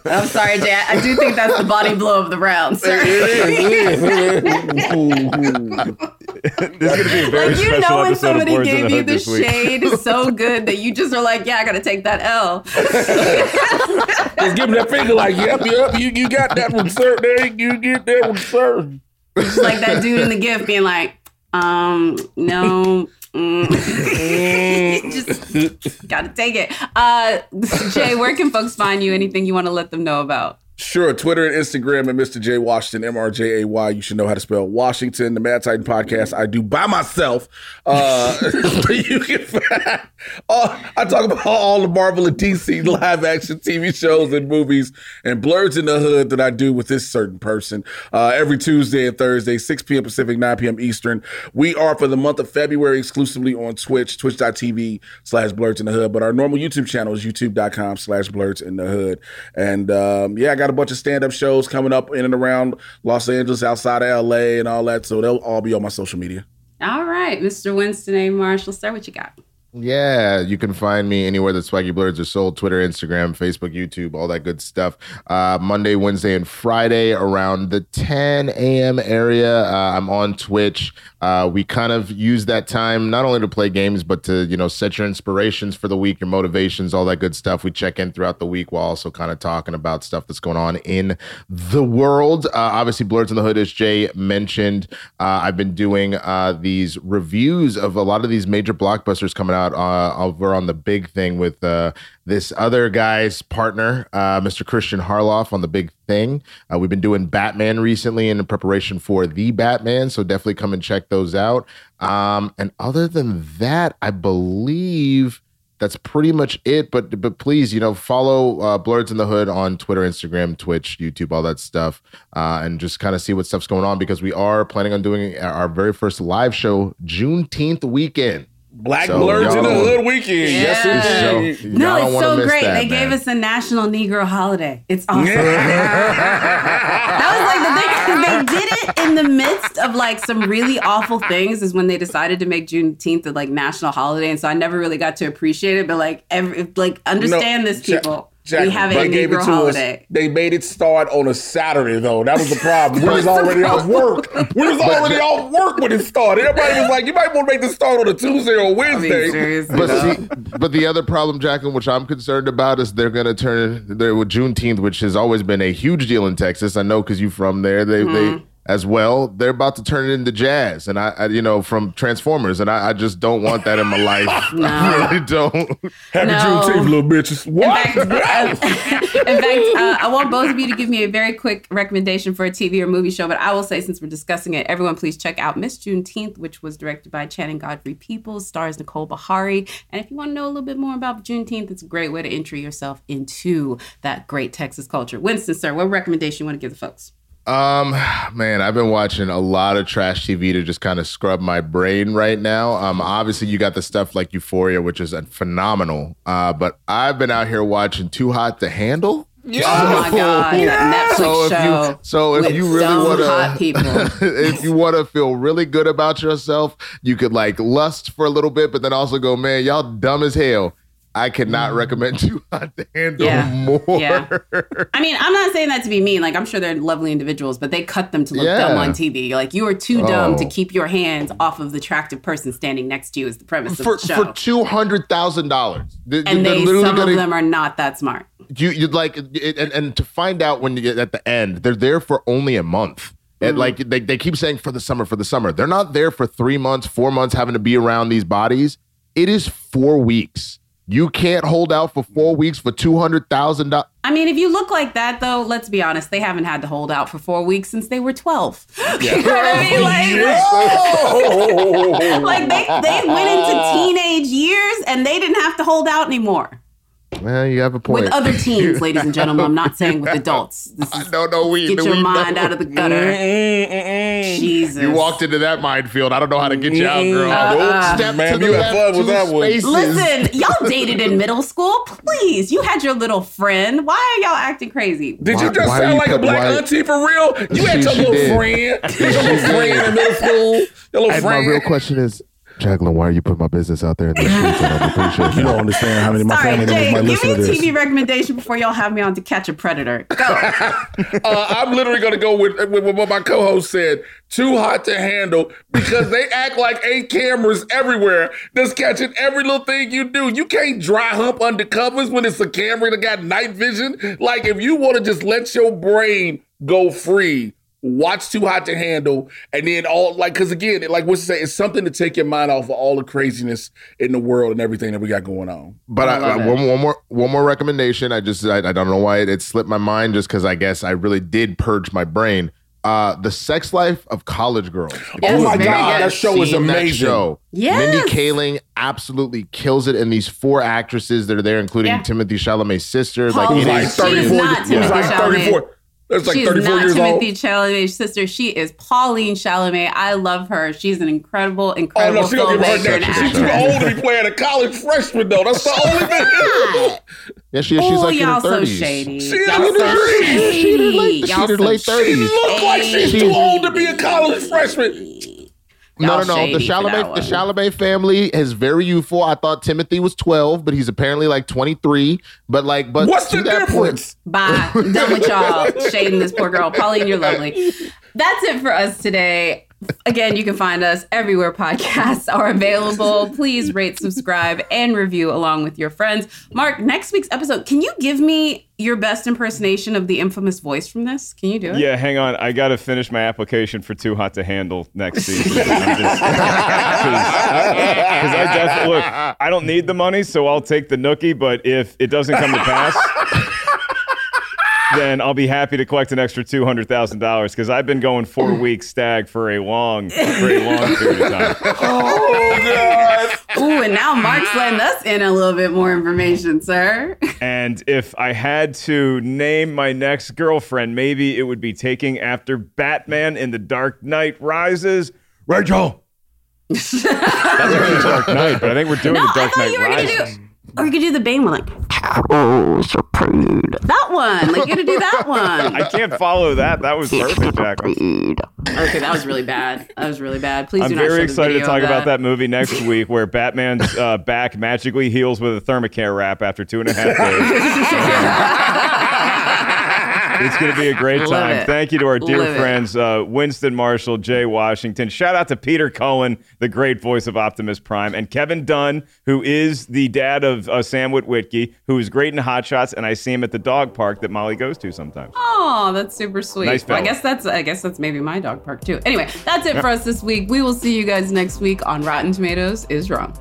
I'm sorry, Jay. I do think that's the body blow of the round, sir. [LAUGHS] This is going to be a very like you know when somebody gave you the shade so good that you just are like, yeah, I gotta take that L. just give me that finger like, yep, yep, you, you got that one, sir. There you get that one, sir. Just like that dude in the gift being like, um, no. mm. [LAUGHS] just gotta take it. Uh, Jay, where can folks find you? Anything you want to let them know about? Sure, Twitter and Instagram at Mr. J Washington, M R J A Y. You should know how to spell Washington. The Mad Titan podcast I do by myself. Uh, [LAUGHS] [LAUGHS] you can find, I talk about all the Marvel and DC live action TV shows and movies and blurs in the hood that I do with this certain person uh, every Tuesday and Thursday, 6 p.m. Pacific, 9 p.m. Eastern. We are for the month of February exclusively on Twitch, twitch.tv slash blurs in the hood. But our normal YouTube channel is youtube.com slash blurs in the hood. And um, yeah, I got a bunch of stand up shows coming up in and around Los Angeles, outside of LA, and all that. So they'll all be on my social media. All right, Mr. Winston A. Marshall, sir, what you got? Yeah, you can find me anywhere that Swaggy Blurs are sold Twitter, Instagram, Facebook, YouTube, all that good stuff. Uh, Monday, Wednesday, and Friday around the 10 a.m. area. Uh, I'm on Twitch. Uh, we kind of use that time not only to play games, but to, you know, set your inspirations for the week, your motivations, all that good stuff. We check in throughout the week while also kind of talking about stuff that's going on in the world. Uh, obviously, Blurs in the Hood, as Jay mentioned, uh, I've been doing uh, these reviews of a lot of these major blockbusters coming out uh, over on the big thing with uh, this other guy's partner, uh, Mr. Christian Harloff, on the big thing. Uh, we've been doing Batman recently in preparation for the Batman, so definitely come and check those out. Um, and other than that, I believe that's pretty much it. But but please, you know, follow uh, Blurs in the Hood on Twitter, Instagram, Twitch, YouTube, all that stuff, uh, and just kind of see what stuff's going on because we are planning on doing our very first live show Juneteenth weekend. Black So, Blurs in the Hood weekend. Yes, So, No, it's so great. that, they gave us a national Negro holiday. It's [LAUGHS] awesome. that was like the [LAUGHS] thing they did it in the midst of like some really awful things. Is when they decided to make Juneteenth a like national holiday, and so I never really got to appreciate it. But like, every like understand No, this, Ja- people. Jackie, we have a they gave Negro it to holiday. Us. They made it start on a Saturday though. That was the problem. We was [LAUGHS] already off work. We was already off work when it started. Everybody was like, "You might want to make this start on a Tuesday or Wednesday." But see, but the other problem, Jacqueline, which I'm concerned about, is they're going to turn there with Juneteenth, which has always been a huge deal in Texas. I know because you're from there. They Mm-hmm. they as well. They're about to turn it into jazz, and I, I you know from Transformers, and I, I just don't want that in my life. [LAUGHS] I really don't. Happy No. Juneteenth, little bitches. What? [LAUGHS] In fact, uh, I want both of you to give me a very quick recommendation for a TV or movie show. But I will say, since we're discussing it, everyone please check out Miss Juneteenth, which was directed by Channing Godfrey Peoples, stars Nicole Beharie. And if you want to know a little bit more about Juneteenth, it's a great way to entry yourself into that great Texas culture. Winston, sir, what recommendation you want to give the folks? Um, man, I've been watching a lot of trash TV to just kind of scrub my brain right now. Um, obviously you got the stuff like Euphoria, which is phenomenal. Uh, but I've been out here watching Too Hot to Handle. Oh my [LAUGHS] God, that Netflix So if you so if with you really want to [LAUGHS] if you want to feel really good about yourself, you could like lust for a little bit, but then also go, man, y'all dumb as hell. I cannot recommend Too Hot to Handle Mm. Yeah. more. Yeah. I mean, I'm not saying that to be mean. Like, I'm sure they're lovely individuals, but they cut them to look Yeah. dumb on TV. Like, you are too dumb to Oh. keep your hands off of the attractive person standing next to you. Is the premise for of the show. for two hundred thousand dollars. and they, some of them are not that smart. you you'd like it, and, and to find out when you get at the end, they're there for only a month. And Mm. like they, they keep saying for the summer, for the summer. They're not there for three months, four months having to be around these bodies. It is four weeks. You can't hold out for four weeks for two hundred thousand dollars. I mean, if you look like that, though, let's be honest, they haven't had to hold out for four weeks since they were 12. [LAUGHS] You know what I mean? Like, [LAUGHS] [LAUGHS] like they, they went into teenage years and they didn't have to hold out anymore. Well, you have a point. With other teens, [LAUGHS] ladies and gentlemen. I'm not saying with adults. This is, no, no, we get we your know. mind out of the gutter. Mm, mm, mm, Jesus. You walked into that minefield. I don't know how to get you out, girl. Uh-uh. Step Man, to the you had left, fun with that one. spaces. Listen, [LAUGHS] y'all dated in middle school. Please, you had your little friend. Why are y'all acting crazy? Did Why- you just sound you like a black why- auntie for real? You had your little did. friend, [LAUGHS] your little friend in middle school, your little And my real question is, Jacqueline, why are you putting my business out there in the [LAUGHS] streets? And I appreciate You don't understand how many of my Sorry, family Jay, members might give me listen a to this. TV recommendation before y'all have me on to catch a predator. Go. [LAUGHS] Uh, I'm literally going to go with, with, with what my co-host said. Too hot to handle because they act like eight cameras everywhere that's catching every little thing you do. You can't dry hump under covers when it's a camera that got night vision. Like if you want to just let your brain go free, watch Too Hot to Handle, and then all like because again, like what's to say, it's something to take your mind off of all the craziness in the world and everything that we got going on. But I I, I- one, one more one more recommendation. I just I, I don't know why it, it slipped my mind just because I guess I really did purge my brain. Uh, the Sex Life of College Girls. If oh my god, good. that show is amazing. show, Yes. Mindy Kaling absolutely kills it, and these four actresses that are there, including Yeah. Timothée Chalamet's sister. Like Holy it Like is, She is 34, not he's Timothée like Chalamet. 34. That's like she is 34 not years Timothée old. Chalamet's sister. She is Pauline Chalamet. I love her. She's an incredible, Oh incredible no, she don't give her filmmaker and that. She's too old to be playing a college freshman though. That's the only thing. yeah, she, she's Ooh, like in her y'all so thirties. shady. She y'all is so in her- She in her late, she Y'all in her so late She thirties. look like she's too old to be a college freshman. No, no, no. The shady Chalamet, the one. Chalamet family is very youthful. I thought Timothée was twelve, but he's apparently like twenty three. But like, but What's to the that point- difference? Bye. Done with y'all [LAUGHS] shading this poor girl. Pauline, you're lovely. That's it for us today. Again, you can find us everywhere podcasts [LAUGHS] are available. Please rate, subscribe, and review along with your friends. Mark, next week's episode, can you give me your best impersonation of the infamous voice from this? Can you do it? Yeah, hang on. I got to finish my application for Too Hot to Handle next season. Because [LAUGHS] I definitely look. I don't need the money, so I'll take the nookie. But if it doesn't come to pass, then I'll be happy to collect an extra two hundred thousand dollars. Because I've been going four mm. weeks stag for a long, for a long period of time. [LAUGHS] Oh god. Ooh, and now Mark's letting us in a little bit more information, sir. And if I had to name my next girlfriend, maybe it would be taking after Batman in The Dark Knight Rises. Rachel. [LAUGHS] That's actually Dark Knight, but I think we're doing No, The Dark thought Knight you were gonna Rises. Do, or you could do the Bane one, like oh, so pretty. That one, like you gotta do that [LAUGHS] one. I can't follow that. That was perfect, Jacqueline. Okay, that was really bad. That was really bad. Please I'm do not show very excited to talk about that movie next [LAUGHS] week where Batman's uh, back magically heals with a ThermaCare wrap after two and a half days. [LAUGHS] it's going to be a great time. Thank you to our dear Love it. friends, uh, Winston Marshall, Jay Washington. Shout out to Peter Cullen, the great voice of Optimus Prime, and Kevin Dunn, who is the dad of uh, Sam Witwicky, who is great in Hot Shots, and I see him at the dog park that Molly goes to sometimes. Oh, that's super sweet. Nice Well, I guess that's I guess that's maybe my dog park too. Anyway, that's it for us this week. We will see you guys next week on Rotten Tomatoes is Wrong.